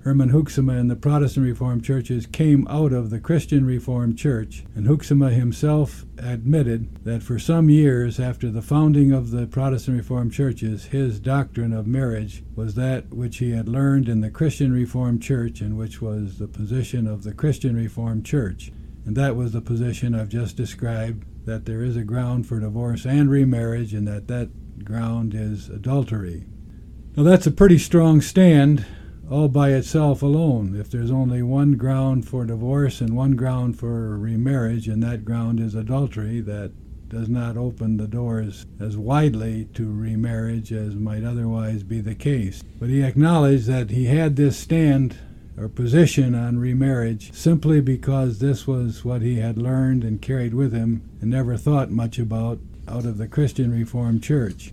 Herman Hoeksema and the Protestant Reformed churches came out of the Christian Reformed Church, and Hoeksema himself admitted that for some years after the founding of the Protestant Reformed churches, his doctrine of marriage was that which he had learned in the Christian Reformed Church, and which was the position of the Christian Reformed Church. And that was the position I've just described that there is a ground for divorce and remarriage, and that that ground is adultery. Now, that's a pretty strong stand all by itself alone. If there's only one ground for divorce and one ground for remarriage, and that ground is adultery, that does not open the doors as widely to remarriage as might otherwise be the case. But he acknowledged that he had this stand or position on remarriage simply because this was what he had learned and carried with him and never thought much about out of the Christian Reformed Church.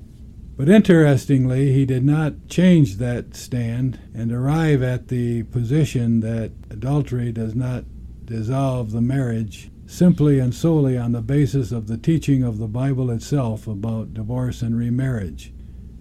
But interestingly, he did not change that stand and arrive at the position that adultery does not dissolve the marriage simply and solely on the basis of the teaching of the Bible itself about divorce and remarriage.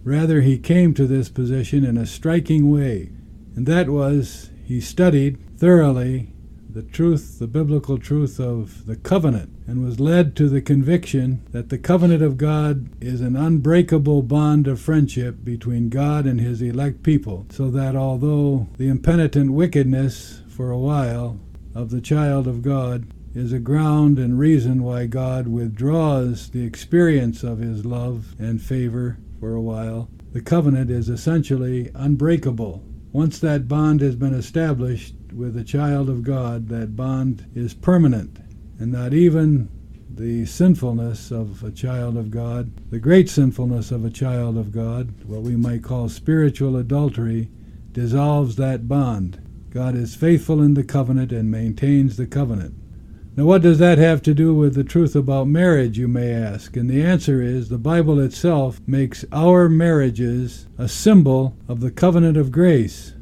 Rather, he came to this position in a striking way, and that was he studied thoroughly the truth, the biblical truth of the covenant, and was led to the conviction that the covenant of God is an unbreakable bond of friendship between God and his elect people, so that although the impenitent wickedness for a while of the child of God is a ground and reason why God withdraws the experience of his love and favor for a while, the covenant is essentially unbreakable. Once that bond has been established with the child of God, that bond is permanent, and not even the sinfulness of a child of God, the great sinfulness of a child of God, what we might call spiritual adultery, dissolves that bond. God is faithful in the covenant and maintains the covenant. Now, what does that have to do with the truth about marriage, you may ask? And the answer is the Bible itself makes our marriages a symbol of the covenant of grace.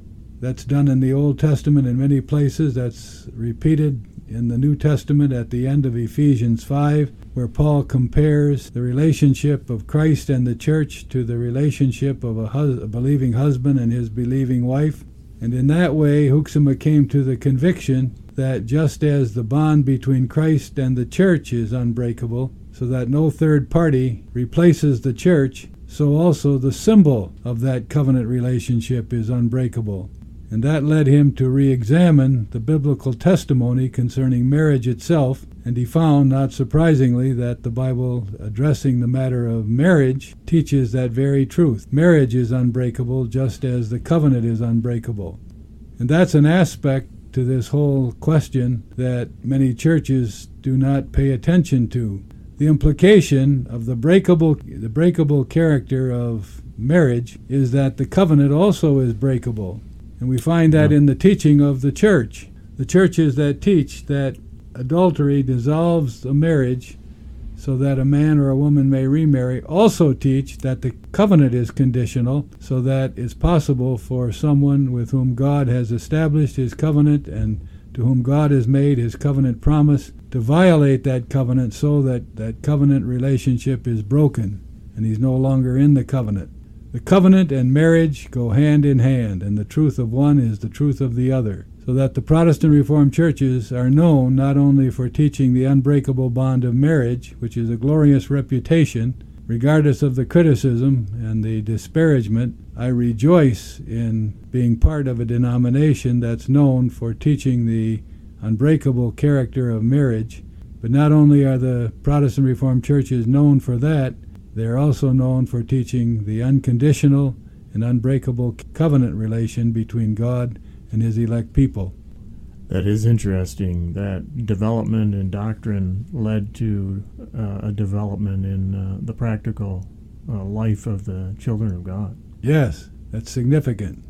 That's done in the Old Testament in many places. That's repeated in the New Testament at the end of Ephesians 5, where Paul compares the relationship of Christ and the church to the relationship of a, hus- a believing husband and his believing wife. And in that way, Hoeksema came to the conviction that just as the bond between Christ and the church is unbreakable, so that no third party replaces the church, so also the symbol of that covenant relationship is unbreakable and that led him to re examine the biblical testimony concerning marriage itself, and he found, not surprisingly, that the Bible addressing the matter of marriage teaches that very truth. Marriage is unbreakable just as the covenant is unbreakable. And that's an aspect to this whole question that many churches do not pay attention to. The implication of the breakable the breakable character of marriage is that the covenant also is breakable. And we find that yeah. in the teaching of the church. The churches that teach that adultery dissolves a marriage so that a man or a woman may remarry also teach that the covenant is conditional so that it's possible for someone with whom God has established his covenant and to whom God has made his covenant promise to violate that covenant so that that covenant relationship is broken and he's no longer in the covenant. The covenant and marriage go hand in hand, and the truth of one is the truth of the other, so that the Protestant Reformed churches are known not only for teaching the unbreakable bond of marriage, which is a glorious reputation, regardless of the criticism and the disparagement, I rejoice in being part of a denomination that's known for teaching the unbreakable character of marriage. But not only are the Protestant Reformed churches known for that, they are also known for teaching the unconditional and unbreakable covenant relation between God and his elect people. That is interesting. That development in doctrine led to uh, a development in uh, the practical uh, life of the children of God. Yes, that's significant.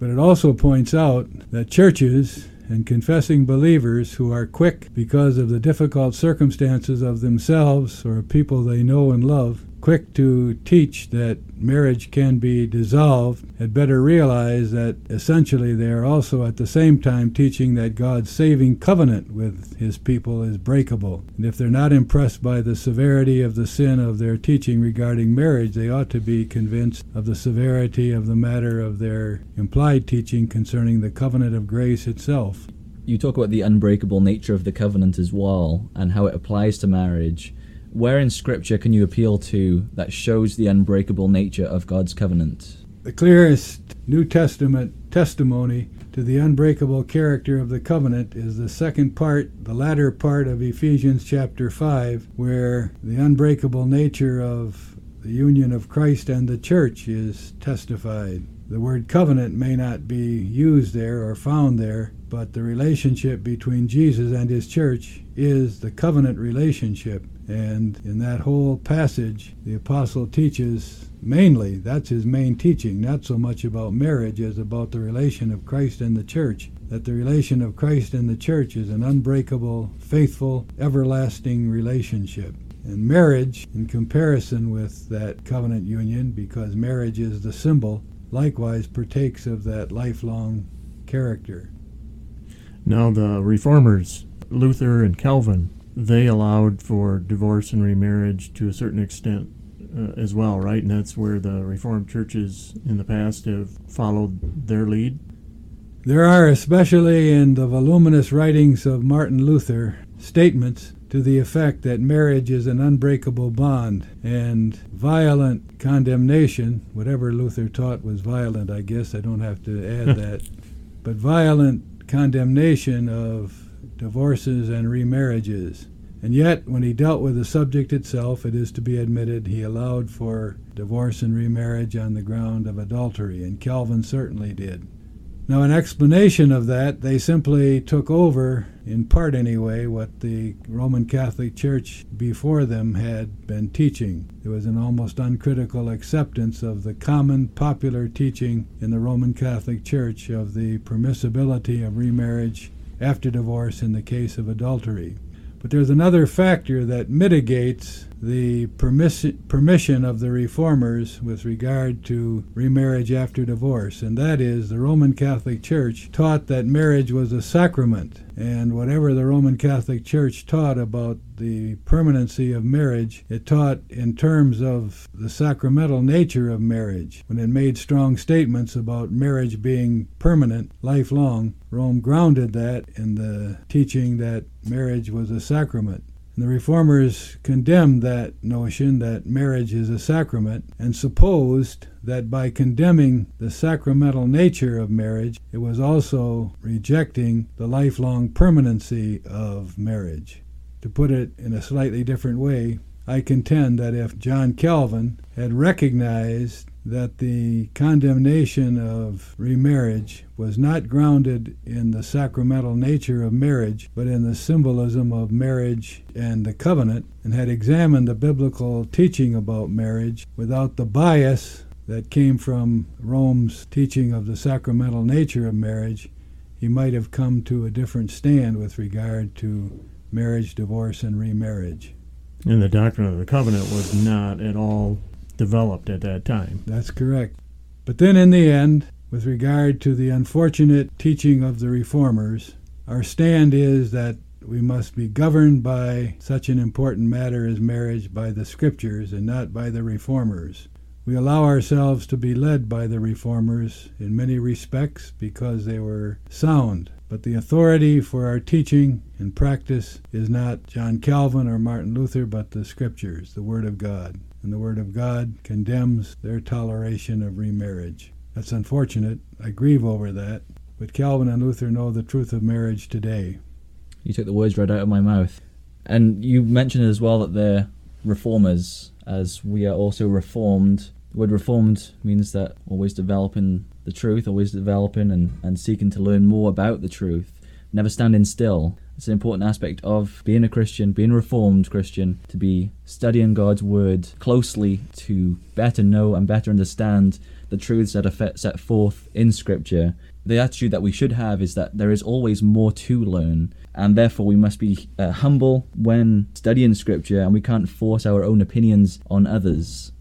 But it also points out that churches and confessing believers who are quick because of the difficult circumstances of themselves or people they know and love quick to teach that marriage can be dissolved had better realize that essentially they are also at the same time teaching that God's saving covenant with his people is breakable. And if they're not impressed by the severity of the sin of their teaching regarding marriage, they ought to be convinced of the severity of the matter of their implied teaching concerning the covenant of grace itself. You talk about the unbreakable nature of the covenant as well and how it applies to marriage. Where in Scripture can you appeal to that shows the unbreakable nature of God's covenant? The clearest New Testament testimony to the unbreakable character of the covenant is the second part, the latter part of Ephesians chapter 5, where the unbreakable nature of the union of Christ and the church is testified. The word covenant may not be used there or found there, but the relationship between Jesus and his church is the covenant relationship. And in that whole passage, the apostle teaches mainly, that's his main teaching, not so much about marriage as about the relation of Christ and the church. That the relation of Christ and the church is an unbreakable, faithful, everlasting relationship. And marriage, in comparison with that covenant union, because marriage is the symbol, likewise partakes of that lifelong character. Now, the reformers, Luther and Calvin, they allowed for divorce and remarriage to a certain extent uh, as well, right? And that's where the Reformed churches in the past have followed their lead. There are, especially in the voluminous writings of Martin Luther, statements to the effect that marriage is an unbreakable bond and violent condemnation, whatever Luther taught was violent, I guess, I don't have to add that, but violent condemnation of divorces, and remarriages. And yet, when he dealt with the subject itself, it is to be admitted he allowed for divorce and remarriage on the ground of adultery, and Calvin certainly did. Now, in explanation of that, they simply took over, in part anyway, what the Roman Catholic Church before them had been teaching. There was an almost uncritical acceptance of the common popular teaching in the Roman Catholic Church of the permissibility of remarriage after divorce in the case of adultery. But there's another factor that mitigates the permiss- permission of the reformers with regard to remarriage after divorce, and that is the Roman Catholic Church taught that marriage was a sacrament, and whatever the Roman Catholic Church taught about the permanency of marriage, it taught in terms of the sacramental nature of marriage. When it made strong statements about marriage being permanent, lifelong, Rome grounded that in the teaching that marriage was a sacrament. And the reformers condemned that notion that marriage is a sacrament and supposed that by condemning the sacramental nature of marriage, it was also rejecting the lifelong permanency of marriage. To put it in a slightly different way, I contend that if John Calvin had recognized that the condemnation of remarriage was not grounded in the sacramental nature of marriage, but in the symbolism of marriage and the covenant, and had examined the biblical teaching about marriage without the bias that came from Rome's teaching of the sacramental nature of marriage, he might have come to a different stand with regard to marriage, divorce, and remarriage. And the doctrine of the covenant was not at all developed at that time. That's correct. But then, in the end, with regard to the unfortunate teaching of the reformers, our stand is that we must be governed by such an important matter as marriage by the scriptures and not by the reformers. We allow ourselves to be led by the reformers in many respects because they were sound. But the authority for our teaching and practice is not John Calvin or Martin Luther, but the scriptures, the Word of God and the Word of God condemns their toleration of remarriage. That's unfortunate. I grieve over that. But Calvin and Luther know the truth of marriage today. You took the words right out of my mouth. And you mentioned as well that they're reformers, as we are also reformed. The word reformed means that always developing the truth, always developing and, and seeking to learn more about the truth, never standing still. It's an important aspect of being a Christian, being a reformed Christian, to be studying God's word closely to better know and better understand the truths that are set forth in Scripture. The attitude that we should have is that there is always more to learn, and therefore we must be uh, humble when studying Scripture, and we can't force our own opinions on others.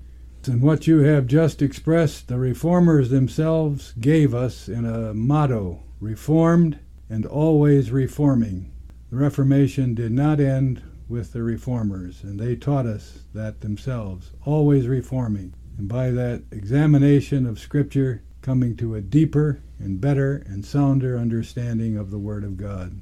And what you have just expressed, the reformers themselves gave us in a motto reformed and always reforming. The Reformation did not end with the reformers, and they taught us that themselves, always reforming. And by that examination of Scripture, coming to a deeper and better and sounder understanding of the Word of God.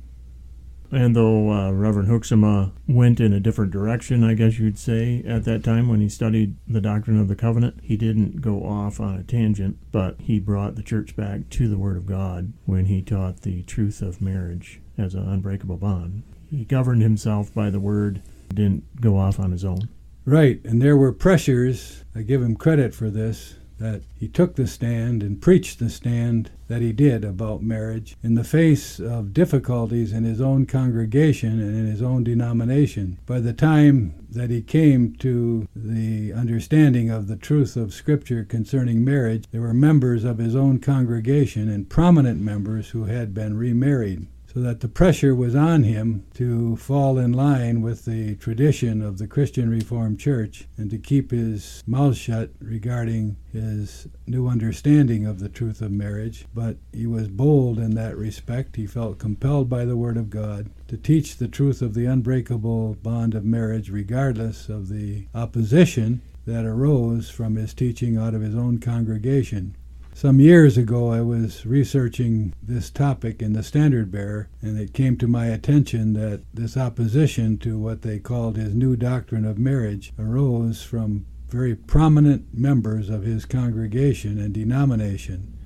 And though uh, Reverend Hoeksema went in a different direction, I guess you'd say, at that time when he studied the doctrine of the covenant, he didn't go off on a tangent, but he brought the church back to the Word of God when he taught the truth of marriage as an unbreakable bond. He governed himself by the Word, didn't go off on his own. Right, and there were pressures, I give him credit for this, that he took the stand and preached the stand that he did about marriage in the face of difficulties in his own congregation and in his own denomination. By the time that he came to the understanding of the truth of Scripture concerning marriage, there were members of his own congregation and prominent members who had been remarried that the pressure was on him to fall in line with the tradition of the Christian Reformed Church and to keep his mouth shut regarding his new understanding of the truth of marriage. But he was bold in that respect. He felt compelled by the Word of God to teach the truth of the unbreakable bond of marriage, regardless of the opposition that arose from his teaching out of his own congregation. Some years ago, I was researching this topic in the Standard Bearer, and it came to my attention that this opposition to what they called his new doctrine of marriage arose from very prominent members of his congregation and denomination.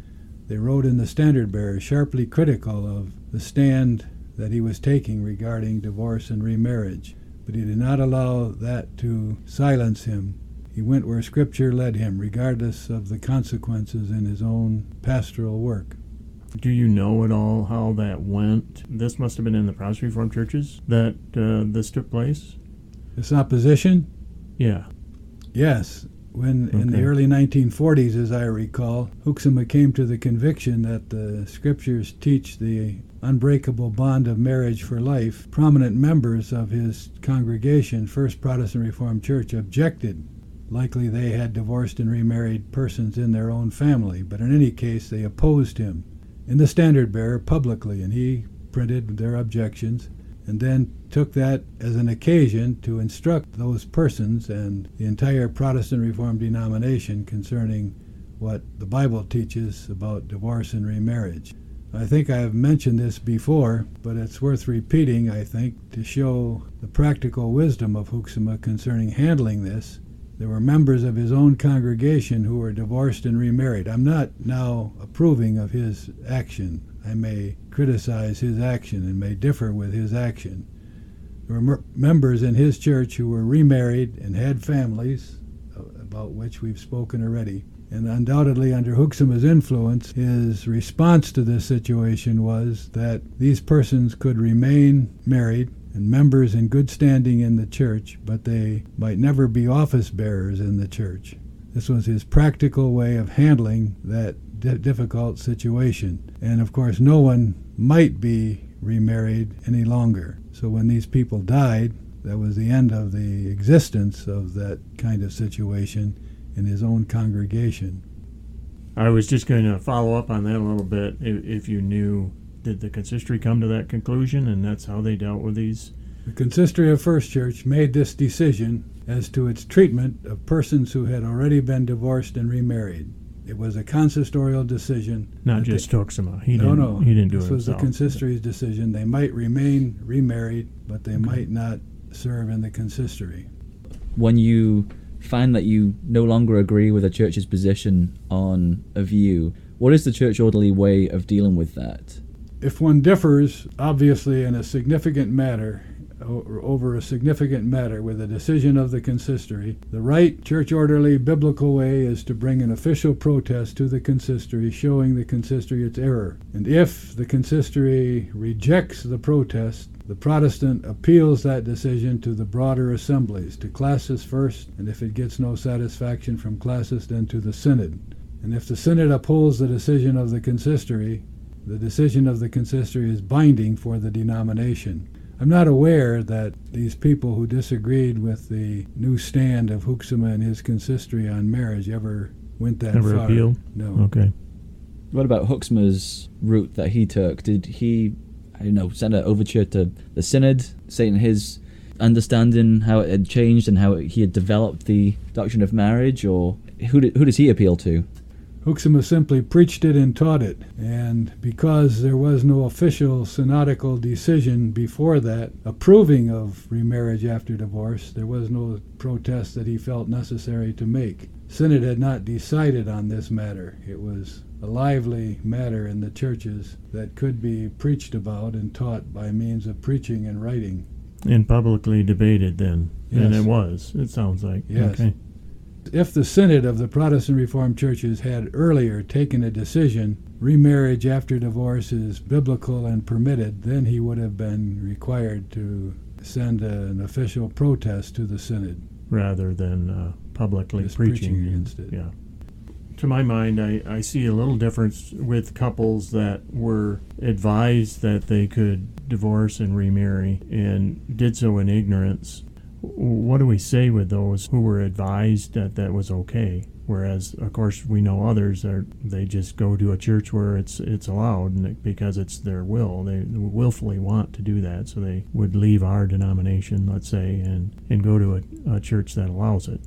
They wrote in the Standard Bearer sharply critical of the stand that he was taking regarding divorce and remarriage, but he did not allow that to silence him he went where Scripture led him, regardless of the consequences in his own pastoral work. Do you know at all how that went? This must have been in the Protestant Reformed churches that uh, this took place? This opposition? Yeah. Yes. When in the early 1940s, as I recall, Hoeksema came to the conviction that the scriptures teach the unbreakable bond of marriage for life, prominent members of his congregation, First Protestant Reformed Church, objected. Likely they had divorced and remarried persons in their own family, but in any case, they opposed him in the Standard Bearer publicly, and he printed their objections and then took that as an occasion to instruct those persons and the entire Protestant Reformed denomination concerning what the Bible teaches about divorce and remarriage. I think I have mentioned this before, but it's worth repeating, I think, to show the practical wisdom of Hoeksema concerning handling this. There were members of his own congregation who were divorced and remarried. I'm not now approving of his action. I may criticize his action and may differ with his action. There were members in his church who were remarried and had families, uh, about which we've spoken already. And undoubtedly, under Hoeksema's influence, his response to this situation was that these persons could remain married and members in good standing in the church, but they might never be office bearers in the church. This was his practical way of handling that di- difficult situation. And of course, no one might be remarried any longer. So when these people died, that was the end of the existence of that kind of situation in his own congregation. I was just going to follow up on that a little bit. If you knew, did the consistory come to that conclusion, and that's how they dealt with these? The consistory of First Church made this decision as to its treatment of persons who had already been divorced and remarried. It was a consistorial decision. Not just they- Hoeksema. He no, didn't. no. He didn't do this it was the himself. consistory's decision. They might remain remarried, but they might not serve in the consistory. When you find that you no longer agree with a church's position on a view, what is the church orderly way of dealing with that? If one differs, obviously, in a significant matter, over a significant matter with a decision of the consistory, the right church orderly biblical way is to bring an official protest to the consistory showing the consistory its error. And if the consistory rejects the protest, the Protestant appeals that decision to the broader assemblies, to classis first, and if it gets no satisfaction from classis, then to the synod. And if the synod upholds the decision of the consistory, the decision of the consistory is binding for the denomination. I'm not aware that these people who disagreed with the new stand of Hoeksema and his consistory on marriage ever went that Never far. appealed? No. Okay. What about Hoeksema's route that he took? Did he, I don't know, send an overture to the synod, saying his understanding how it had changed and how he had developed the doctrine of marriage, or who did, who does he appeal to? Hoeksema simply preached it and taught it, and because there was no official synodical decision before that approving of remarriage after divorce, there was no protest that he felt necessary to make. Synod had not decided on this matter. It was a lively matter in the churches that could be preached about and taught by means of preaching and writing. And publicly debated then. And it was. It sounds like. Yes. Okay. If the Synod of the Protestant Reformed churches had earlier taken a decision, remarriage after divorce is biblical and permitted, then he would have been required to send an official protest to the Synod. Rather than uh, publicly preaching. preaching against it. Yeah. To my mind, I, I see a little difference with couples that were advised that they could divorce and remarry and did so in ignorance. What do we say with those who were advised that that was okay? Whereas, of course, we know others are they just go to a church where it's it's allowed, and it, because it's their will, they willfully want to do that. So they would leave our denomination, let's say, and and go to a, a church that allows it.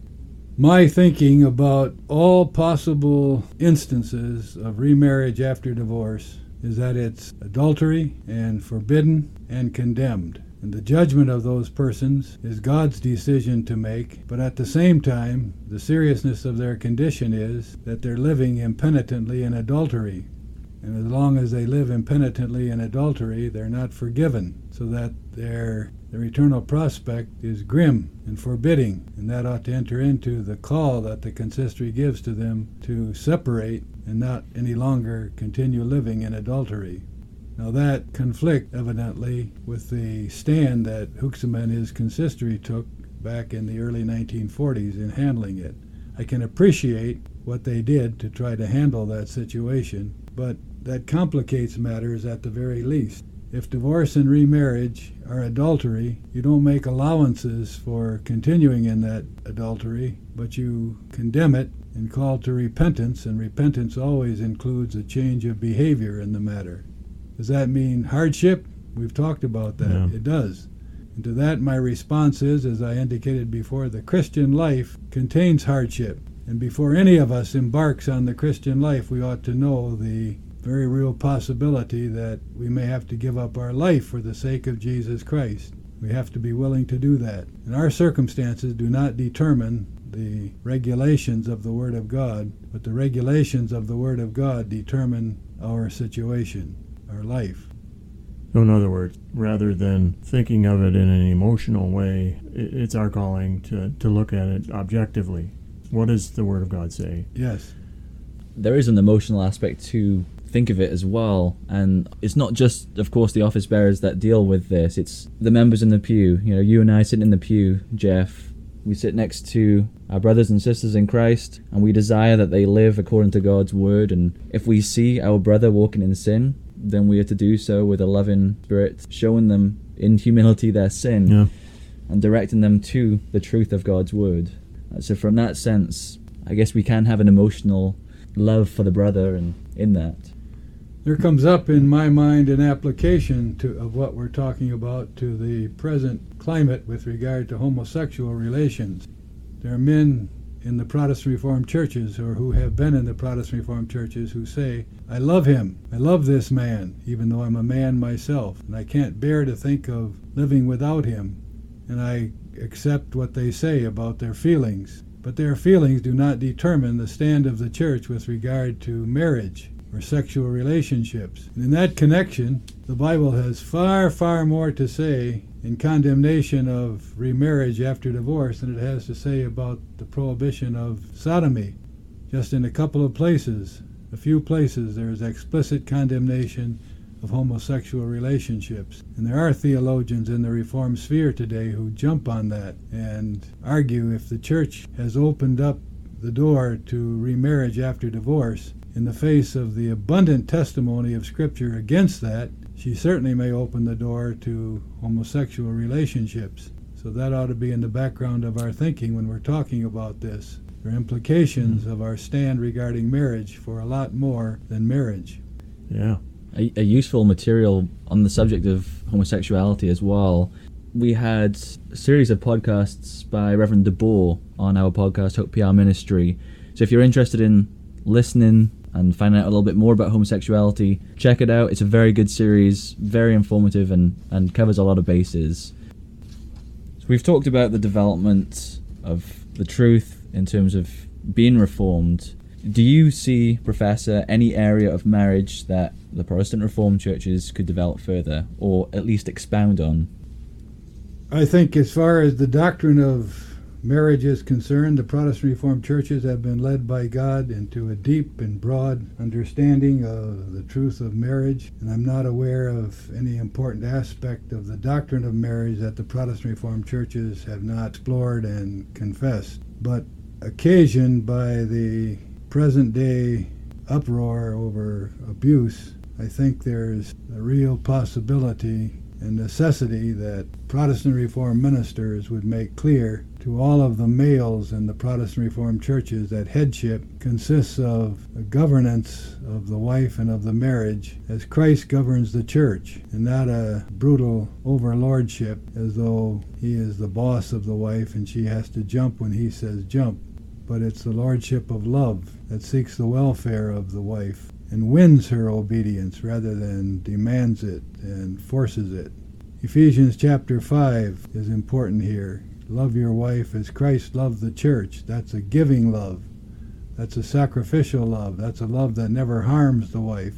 My thinking about all possible instances of remarriage after divorce is that it's adultery and forbidden and condemned. And the judgment of those persons is God's decision to make, but at the same time, the seriousness of their condition is that they're living impenitently in adultery. And as long as they live impenitently in adultery, they're not forgiven, so that their their eternal prospect is grim and forbidding, and that ought to enter into the call that the consistory gives to them to separate and not any longer continue living in adultery. Now that conflict evidently with the stand that Hoeksema and his consistory took back in the early 1940s in handling it. I can appreciate what they did to try to handle that situation, but that complicates matters at the very least. If divorce and remarriage are adultery, you don't make allowances for continuing in that adultery, but you condemn it and call to repentance, and repentance always includes a change of behavior in the matter. Does that mean hardship? We've talked about that. Yeah. It does. And to that, my response is, as I indicated before, the Christian life contains hardship. And before any of us embarks on the Christian life, we ought to know the very real possibility that we may have to give up our life for the sake of Jesus Christ. We have to be willing to do that. And our circumstances do not determine the regulations of the Word of God, but the regulations of the Word of God determine our situation our life. So, in other words, rather than thinking of it in an emotional way, it's our calling to, to look at it objectively. What does the Word of God say? Yes. There is an emotional aspect to think of it as well. And it's not just, of course, the office bearers that deal with this, it's the members in the pew. You know, you and I sitting in the pew, Jeff, we sit next to our brothers and sisters in Christ, and we desire that they live according to God's word. And if we see our brother walking in sin, then we are to do so with a loving spirit, showing them in humility their sin Yeah. and directing them to the truth of God's word. Uh, So, from that sense, I guess we can have an emotional love for the brother, and in that, There comes up in my mind an application to, of what we're talking about to the present climate with regard to homosexual relations. There are men in the Protestant Reformed churches or who have been in the Protestant Reformed churches who say, I love him. I love this man, even though I'm a man myself, and I can't bear to think of living without him. And I accept what they say about their feelings. But their feelings do not determine the stand of the church with regard to marriage or sexual relationships. And in that connection, the Bible has far, far more to say in condemnation of remarriage after divorce than it has to say about the prohibition of sodomy. Just in a couple of places, a few places, there is explicit condemnation of homosexual relationships. And there are theologians in the Reformed sphere today who jump on that and argue if the church has opened up the door to remarriage after divorce, in the face of the abundant testimony of Scripture against that, she certainly may open the door to homosexual relationships. So that ought to be in the background of our thinking when we're talking about this. There are implications mm-hmm. of our stand regarding marriage for a lot more than marriage. Yeah. a, a useful material on the subject of homosexuality as well. We had a series of podcasts by Reverend De Boer on our podcast, Hope PR Ministry. So if you're interested in listening and finding out a little bit more about homosexuality, check it out. It's a very good series, very informative, and, and covers a lot of bases. So we've talked about the development of the truth in terms of being reformed. Do you see, Professor, any area of marriage that the Protestant Reformed churches could develop further, or at least expound on? I think, as far as the doctrine of marriage is concerned, the Protestant Reformed churches have been led by God into a deep and broad understanding of the truth of marriage, and I'm not aware of any important aspect of the doctrine of marriage that the Protestant Reformed churches have not explored and confessed. But occasioned by the present day uproar over abuse, I think there's a real possibility and necessity that Protestant Reformed ministers would make clear to all of the males in the Protestant Reformed churches that headship consists of the governance of the wife and of the marriage as Christ governs the church, and not a brutal overlordship as though he is the boss of the wife and she has to jump when he says jump. But it's the lordship of love that seeks the welfare of the wife and wins her obedience rather than demands it and forces it. Ephesians chapter 5 is important here. Love your wife as Christ loved the church. That's a giving love. That's a sacrificial love. That's a love that never harms the wife.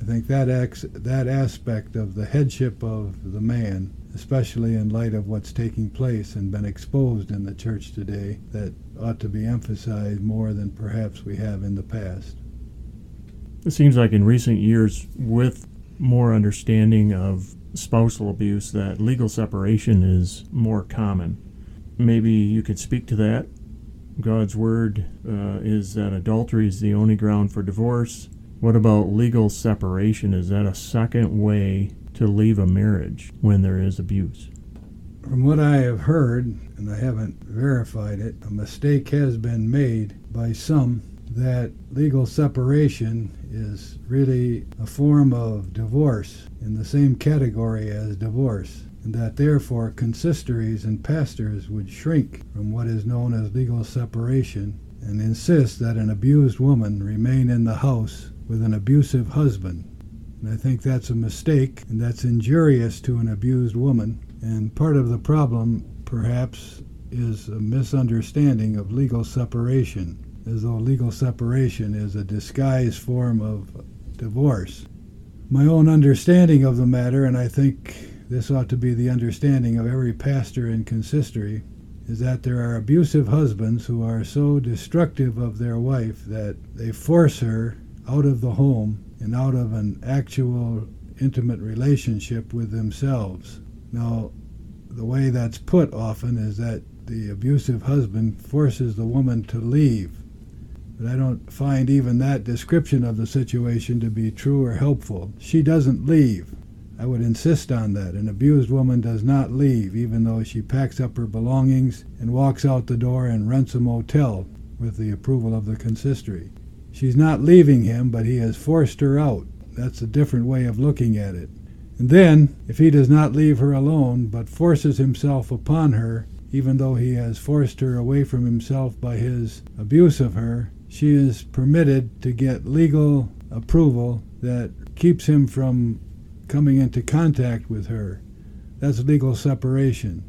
I think that ex- that aspect of the headship of the man, especially in light of what's taking place and been exposed in the church today, that ought to be emphasized more than perhaps we have in the past. It seems like in recent years, with more understanding of spousal abuse, that legal separation is more common. Maybe you could speak to that. God's word uh, is that adultery is the only ground for divorce. What about legal separation? Is that a second way to leave a marriage when there is abuse? From what I have heard, and I haven't verified it, a mistake has been made by some that legal separation is really a form of divorce in the same category as divorce, and that therefore consistories and pastors would shrink from what is known as legal separation and insist that an abused woman remain in the house with an abusive husband. And I think that's a mistake, and that's injurious to an abused woman. And part of the problem, perhaps, is a misunderstanding of legal separation as though legal separation is a disguised form of divorce. My own understanding of the matter, and I think this ought to be the understanding of every pastor in consistory, is that there are abusive husbands who are so destructive of their wife that they force her out of the home and out of an actual intimate relationship with themselves. Now, the way that's put often is that the abusive husband forces the woman to leave but I don't find even that description of the situation to be true or helpful. She doesn't leave. I would insist on that. An abused woman does not leave, even though she packs up her belongings and walks out the door and rents a motel with the approval of the consistory. She's not leaving him, but he has forced her out. That's a different way of looking at it. And then, if he does not leave her alone, but forces himself upon her, even though he has forced her away from himself by his abuse of her, she is permitted to get legal approval that keeps him from coming into contact with her. That's legal separation.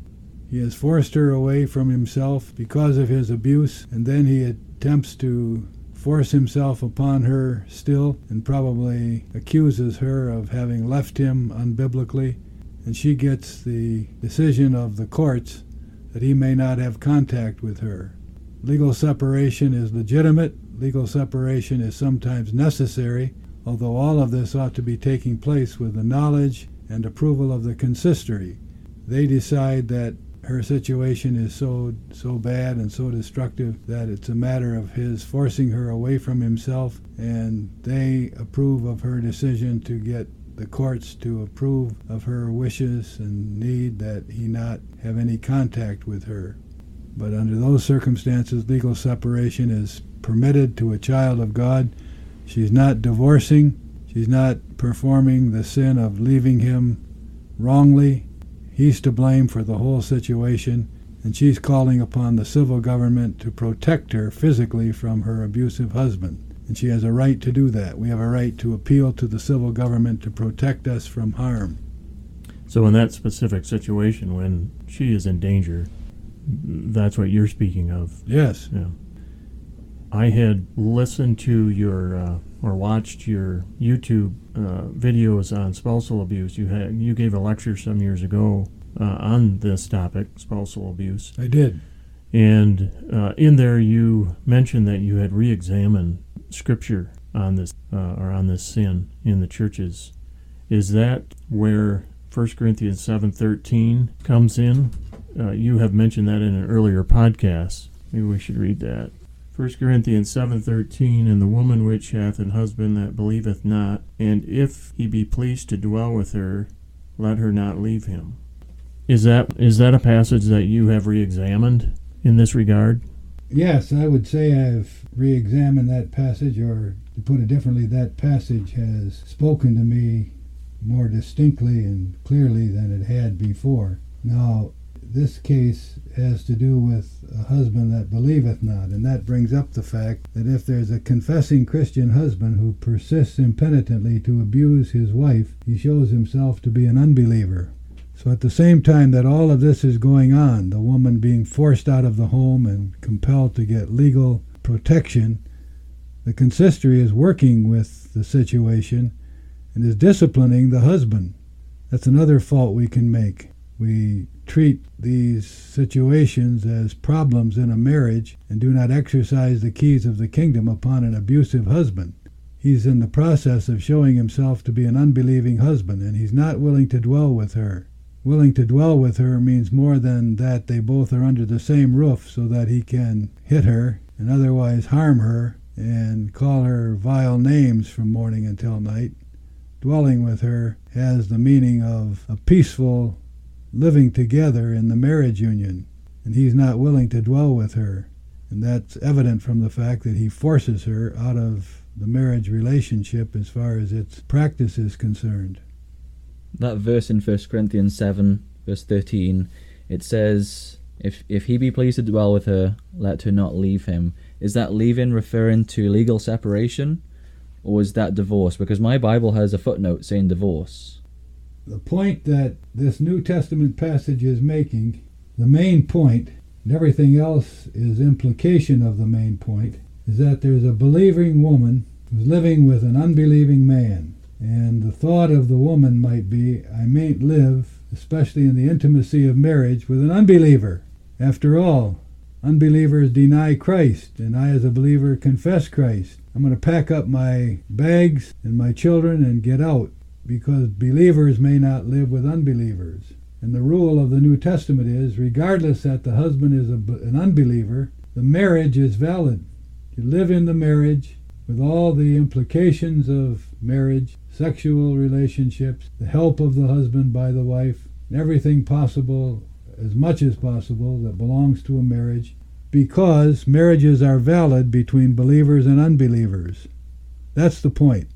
He has forced her away from himself because of his abuse, and then he attempts to force himself upon her still and probably accuses her of having left him unbiblically. And she gets the decision of the courts that he may not have contact with her. Legal separation is legitimate. Legal separation is sometimes necessary, although all of this ought to be taking place with the knowledge and approval of the consistory. They decide that her situation is so so bad and so destructive that it's a matter of his forcing her away from himself and they approve of her decision to get the courts to approve of her wishes and need that he not have any contact with her. But under those circumstances, legal separation is permitted to a child of God. She's not divorcing. She's not performing the sin of leaving him wrongly. He's to blame for the whole situation, and she's calling upon the civil government to protect her physically from her abusive husband. And she has a right to do that. We have a right to appeal to the civil government to protect us from harm. So, in that specific situation, when she is in danger, that's what you're speaking of. Yes. Yeah. I had listened to your uh, or watched your YouTube uh, videos on spousal abuse. You had you gave a lecture some years ago uh, on this topic, spousal abuse. I did. And uh, in there, you mentioned that you had re-examined Scripture on this uh, or on this sin in the churches. Is that where 1 Corinthians seven thirteen comes in? Uh, you have mentioned that in an earlier podcast. Maybe we should read that. 1 Corinthians 7:13 And the woman which hath an husband that believeth not, and if he be pleased to dwell with her, let her not leave him. Is that is that a passage that you have re-examined in this regard? Yes, I would say I've re-examined that passage, or to put it differently, that passage has spoken to me more distinctly and clearly than it had before. Now, this case has to do with a husband that believeth not, and that brings up the fact that if there's a confessing Christian husband who persists impenitently to abuse his wife, he shows himself to be an unbeliever. So at the same time that all of this is going on, the woman being forced out of the home and compelled to get legal protection, the consistory is working with the situation and is disciplining the husband. That's another fault we can make. We treat these situations as problems in a marriage and do not exercise the keys of the kingdom upon an abusive husband. He's in the process of showing himself to be an unbelieving husband, and he's not willing to dwell with her. Willing to dwell with her means more than that they both are under the same roof so that he can hit her and otherwise harm her and call her vile names from morning until night. Dwelling with her has the meaning of a peaceful living together in the marriage union, and he's not willing to dwell with her. And that's evident from the fact that he forces her out of the marriage relationship as far as its practice is concerned. That verse in 1 Corinthians 7, verse 13, it says, if, if he be pleased to dwell with her, let her not leave him. Is that leaving referring to legal separation? Or is that divorce? Because my Bible has a footnote saying divorce. The point that this New Testament passage is making, the main point, and everything else is implication of the main point, is that there's a believing woman who's living with an unbelieving man. And the thought of the woman might be, I mayn't live, especially in the intimacy of marriage, with an unbeliever. After all, unbelievers deny Christ, and I, as a believer, confess Christ. I'm going to pack up my bags and my children and get out because believers may not live with unbelievers. And the rule of the New Testament is regardless that the husband is a, an unbeliever, the marriage is valid. You live in the marriage with all the implications of marriage, sexual relationships, the help of the husband by the wife, and everything possible, as much as possible, that belongs to a marriage, because marriages are valid between believers and unbelievers. That's the point.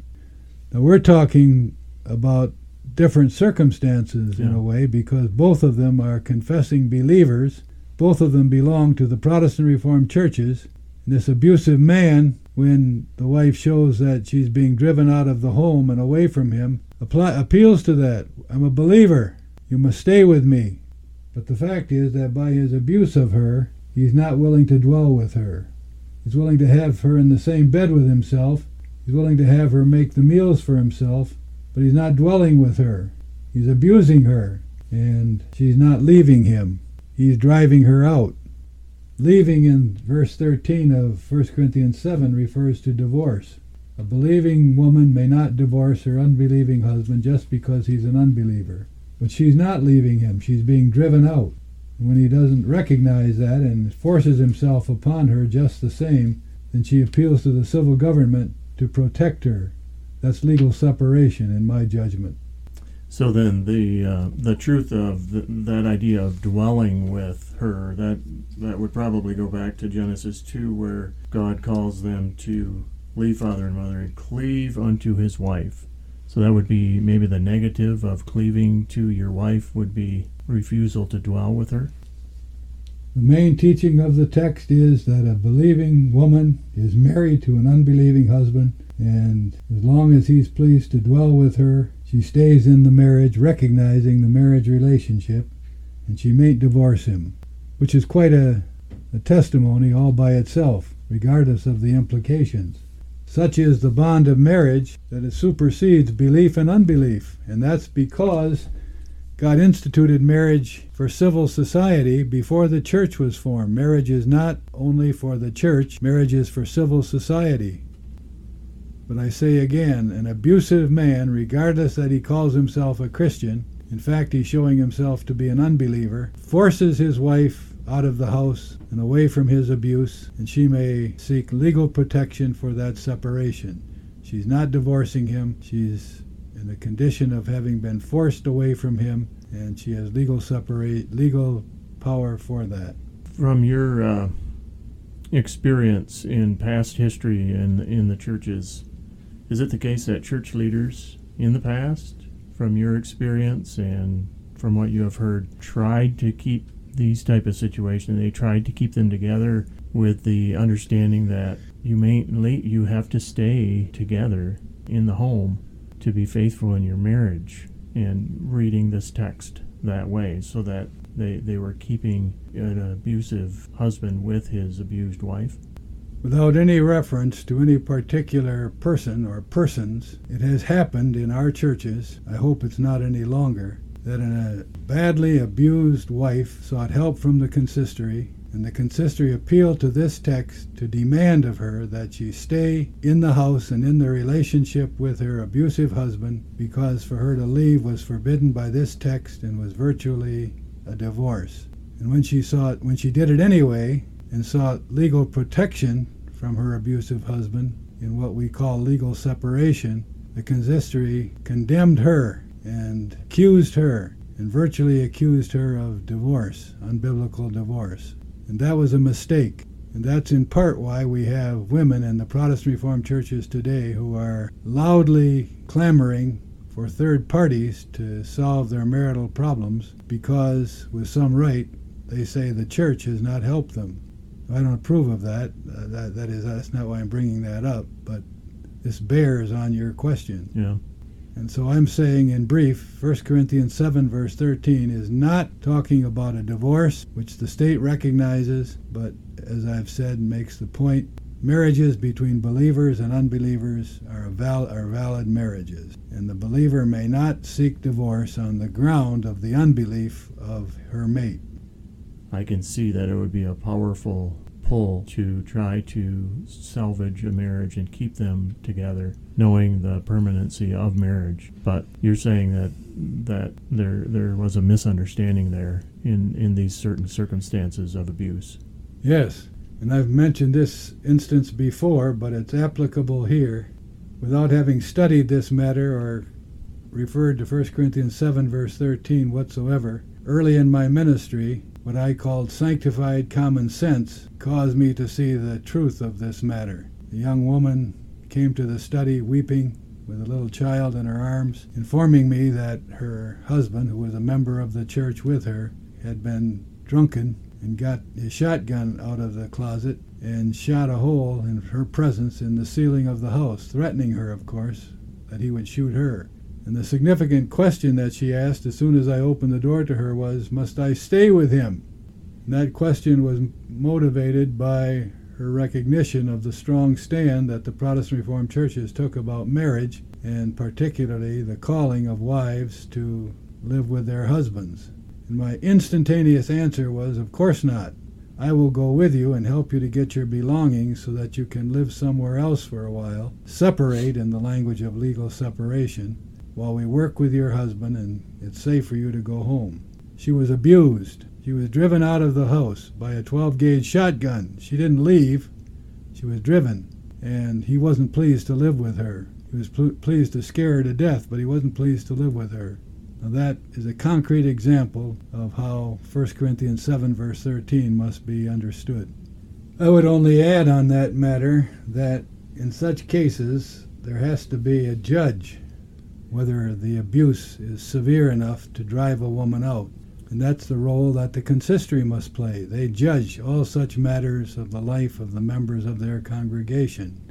Now, we're talking about different circumstances yeah. in a way because both of them are confessing believers. Both of them belong to the Protestant Reformed churches. And this abusive man, when the wife shows that she's being driven out of the home and away from him, apply, appeals to that. I'm a believer. You must stay with me. But the fact is that by his abuse of her, he's not willing to dwell with her. He's willing to have her in the same bed with himself. He's willing to have her make the meals for himself but he's not dwelling with her. He's abusing her, and she's not leaving him. He's driving her out. Leaving in verse 13 of 1 Corinthians 7 refers to divorce. A believing woman may not divorce her unbelieving husband just because he's an unbeliever. But she's not leaving him, she's being driven out. When he doesn't recognize that and forces himself upon her just the same, then she appeals to the civil government to protect her that's legal separation, in my judgment. So then, the uh, the truth of the, that idea of dwelling with her that that would probably go back to Genesis two, where God calls them to leave father and mother and cleave unto his wife. So that would be maybe the negative of cleaving to your wife would be refusal to dwell with her. The main teaching of the text is that a believing woman is married to an unbelieving husband and as long as he's pleased to dwell with her, she stays in the marriage, recognizing the marriage relationship, and she mayn't divorce him, which is quite a, a testimony all by itself, regardless of the implications. Such is the bond of marriage that it supersedes belief and unbelief, and that's because God instituted marriage for civil society before the church was formed. Marriage is not only for the church, marriage is for civil society. But I say again, an abusive man, regardless that he calls himself a Christian, in fact, he's showing himself to be an unbeliever, forces his wife out of the house and away from his abuse, and she may seek legal protection for that separation. She's not divorcing him. She's in the condition of having been forced away from him, and she has legal separate legal power for that. From your uh, experience in past history in in the churches, is it the case that church leaders in the past, from your experience and from what you have heard, tried to keep these type of situations? They tried to keep them together with the understanding that you may you have to stay together in the home to be faithful in your marriage and reading this text that way so that they, they were keeping an abusive husband with his abused wife without any reference to any particular person or persons, it has happened in our churches, I hope it's not any longer, that a uh, badly abused wife sought help from the consistory, and the consistory appealed to this text to demand of her that she stay in the house and in the relationship with her abusive husband, because for her to leave was forbidden by this text and was virtually a divorce. And when she sought, when she did it anyway, and sought legal protection from her abusive husband in what we call legal separation, the consistory condemned her and accused her and virtually accused her of divorce, unbiblical divorce. And that was a mistake. And that's in part why we have women in the Protestant Reformed churches today who are loudly clamoring for third parties to solve their marital problems because, with some right, they say the church has not helped them. I don't approve of that. Uh, that that is that's not why I'm bringing that up. But this bears on your question. Yeah. And so I'm saying in brief, 1 Corinthians 7 verse 13 is not talking about a divorce, which the state recognizes, but as I've said, makes the point marriages between believers and unbelievers are, val- are valid marriages. And the believer may not seek divorce on the ground of the unbelief of her mate. I can see that it would be a powerful pull to try to salvage a marriage and keep them together, knowing the permanency of marriage. But you're saying that that there there was a misunderstanding there in in these certain circumstances of abuse. Yes, and I've mentioned this instance before, but it's applicable here. Without having studied this matter or referred to 1 Corinthians 7 verse 13 whatsoever, early in my ministry, what I called sanctified common sense caused me to see the truth of this matter. The young woman came to the study weeping with a little child in her arms, informing me that her husband, who was a member of the church with her, had been drunken and got his shotgun out of the closet and shot a hole in her presence in the ceiling of the house, threatening her, of course, that he would shoot her. And the significant question that she asked as soon as I opened the door to her was, Must I stay with him? And that question was motivated by her recognition of the strong stand that the Protestant Reformed churches took about marriage, and particularly the calling of wives to live with their husbands. And my instantaneous answer was, Of course not. I will go with you and help you to get your belongings so that you can live somewhere else for a while, separate in the language of legal separation, while we work with your husband and it's safe for you to go home. She was abused. She was driven out of the house by a 12 gauge shotgun. She didn't leave, she was driven. And he wasn't pleased to live with her. He was pl- pleased to scare her to death, but he wasn't pleased to live with her. Now, that is a concrete example of how 1 Corinthians 7, verse 13, must be understood. I would only add on that matter that in such cases, there has to be a judge whether the abuse is severe enough to drive a woman out. And that's the role that the consistory must play. They judge all such matters of the life of the members of their congregation,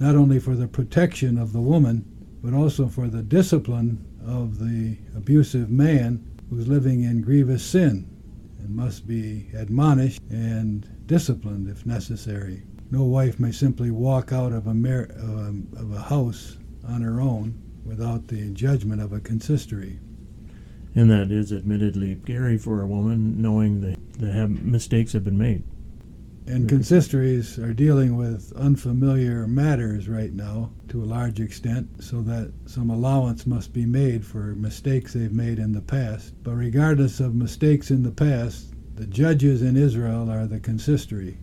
not only for the protection of the woman, but also for the discipline of the abusive man who's living in grievous sin and must be admonished and disciplined if necessary. No wife may simply walk out of a, mar- um, of a house on her own without the judgment of a consistory. And that is admittedly scary for a woman knowing that the have, mistakes have been made. And consistories are dealing with unfamiliar matters right now to a large extent, so that some allowance must be made for mistakes they've made in the past. But regardless of mistakes in the past, the judges in Israel are the consistory.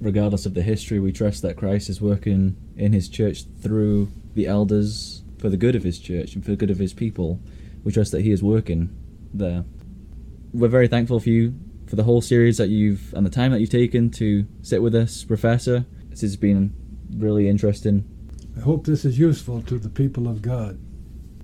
Regardless of the history, we trust that Christ is working in his church through the elders for the good of his church and for the good of his people. We trust that he is working there. We're very thankful for you for the whole series that you've and the time that you've taken to sit with us, Professor. This has been really interesting. I hope this is useful to the people of God.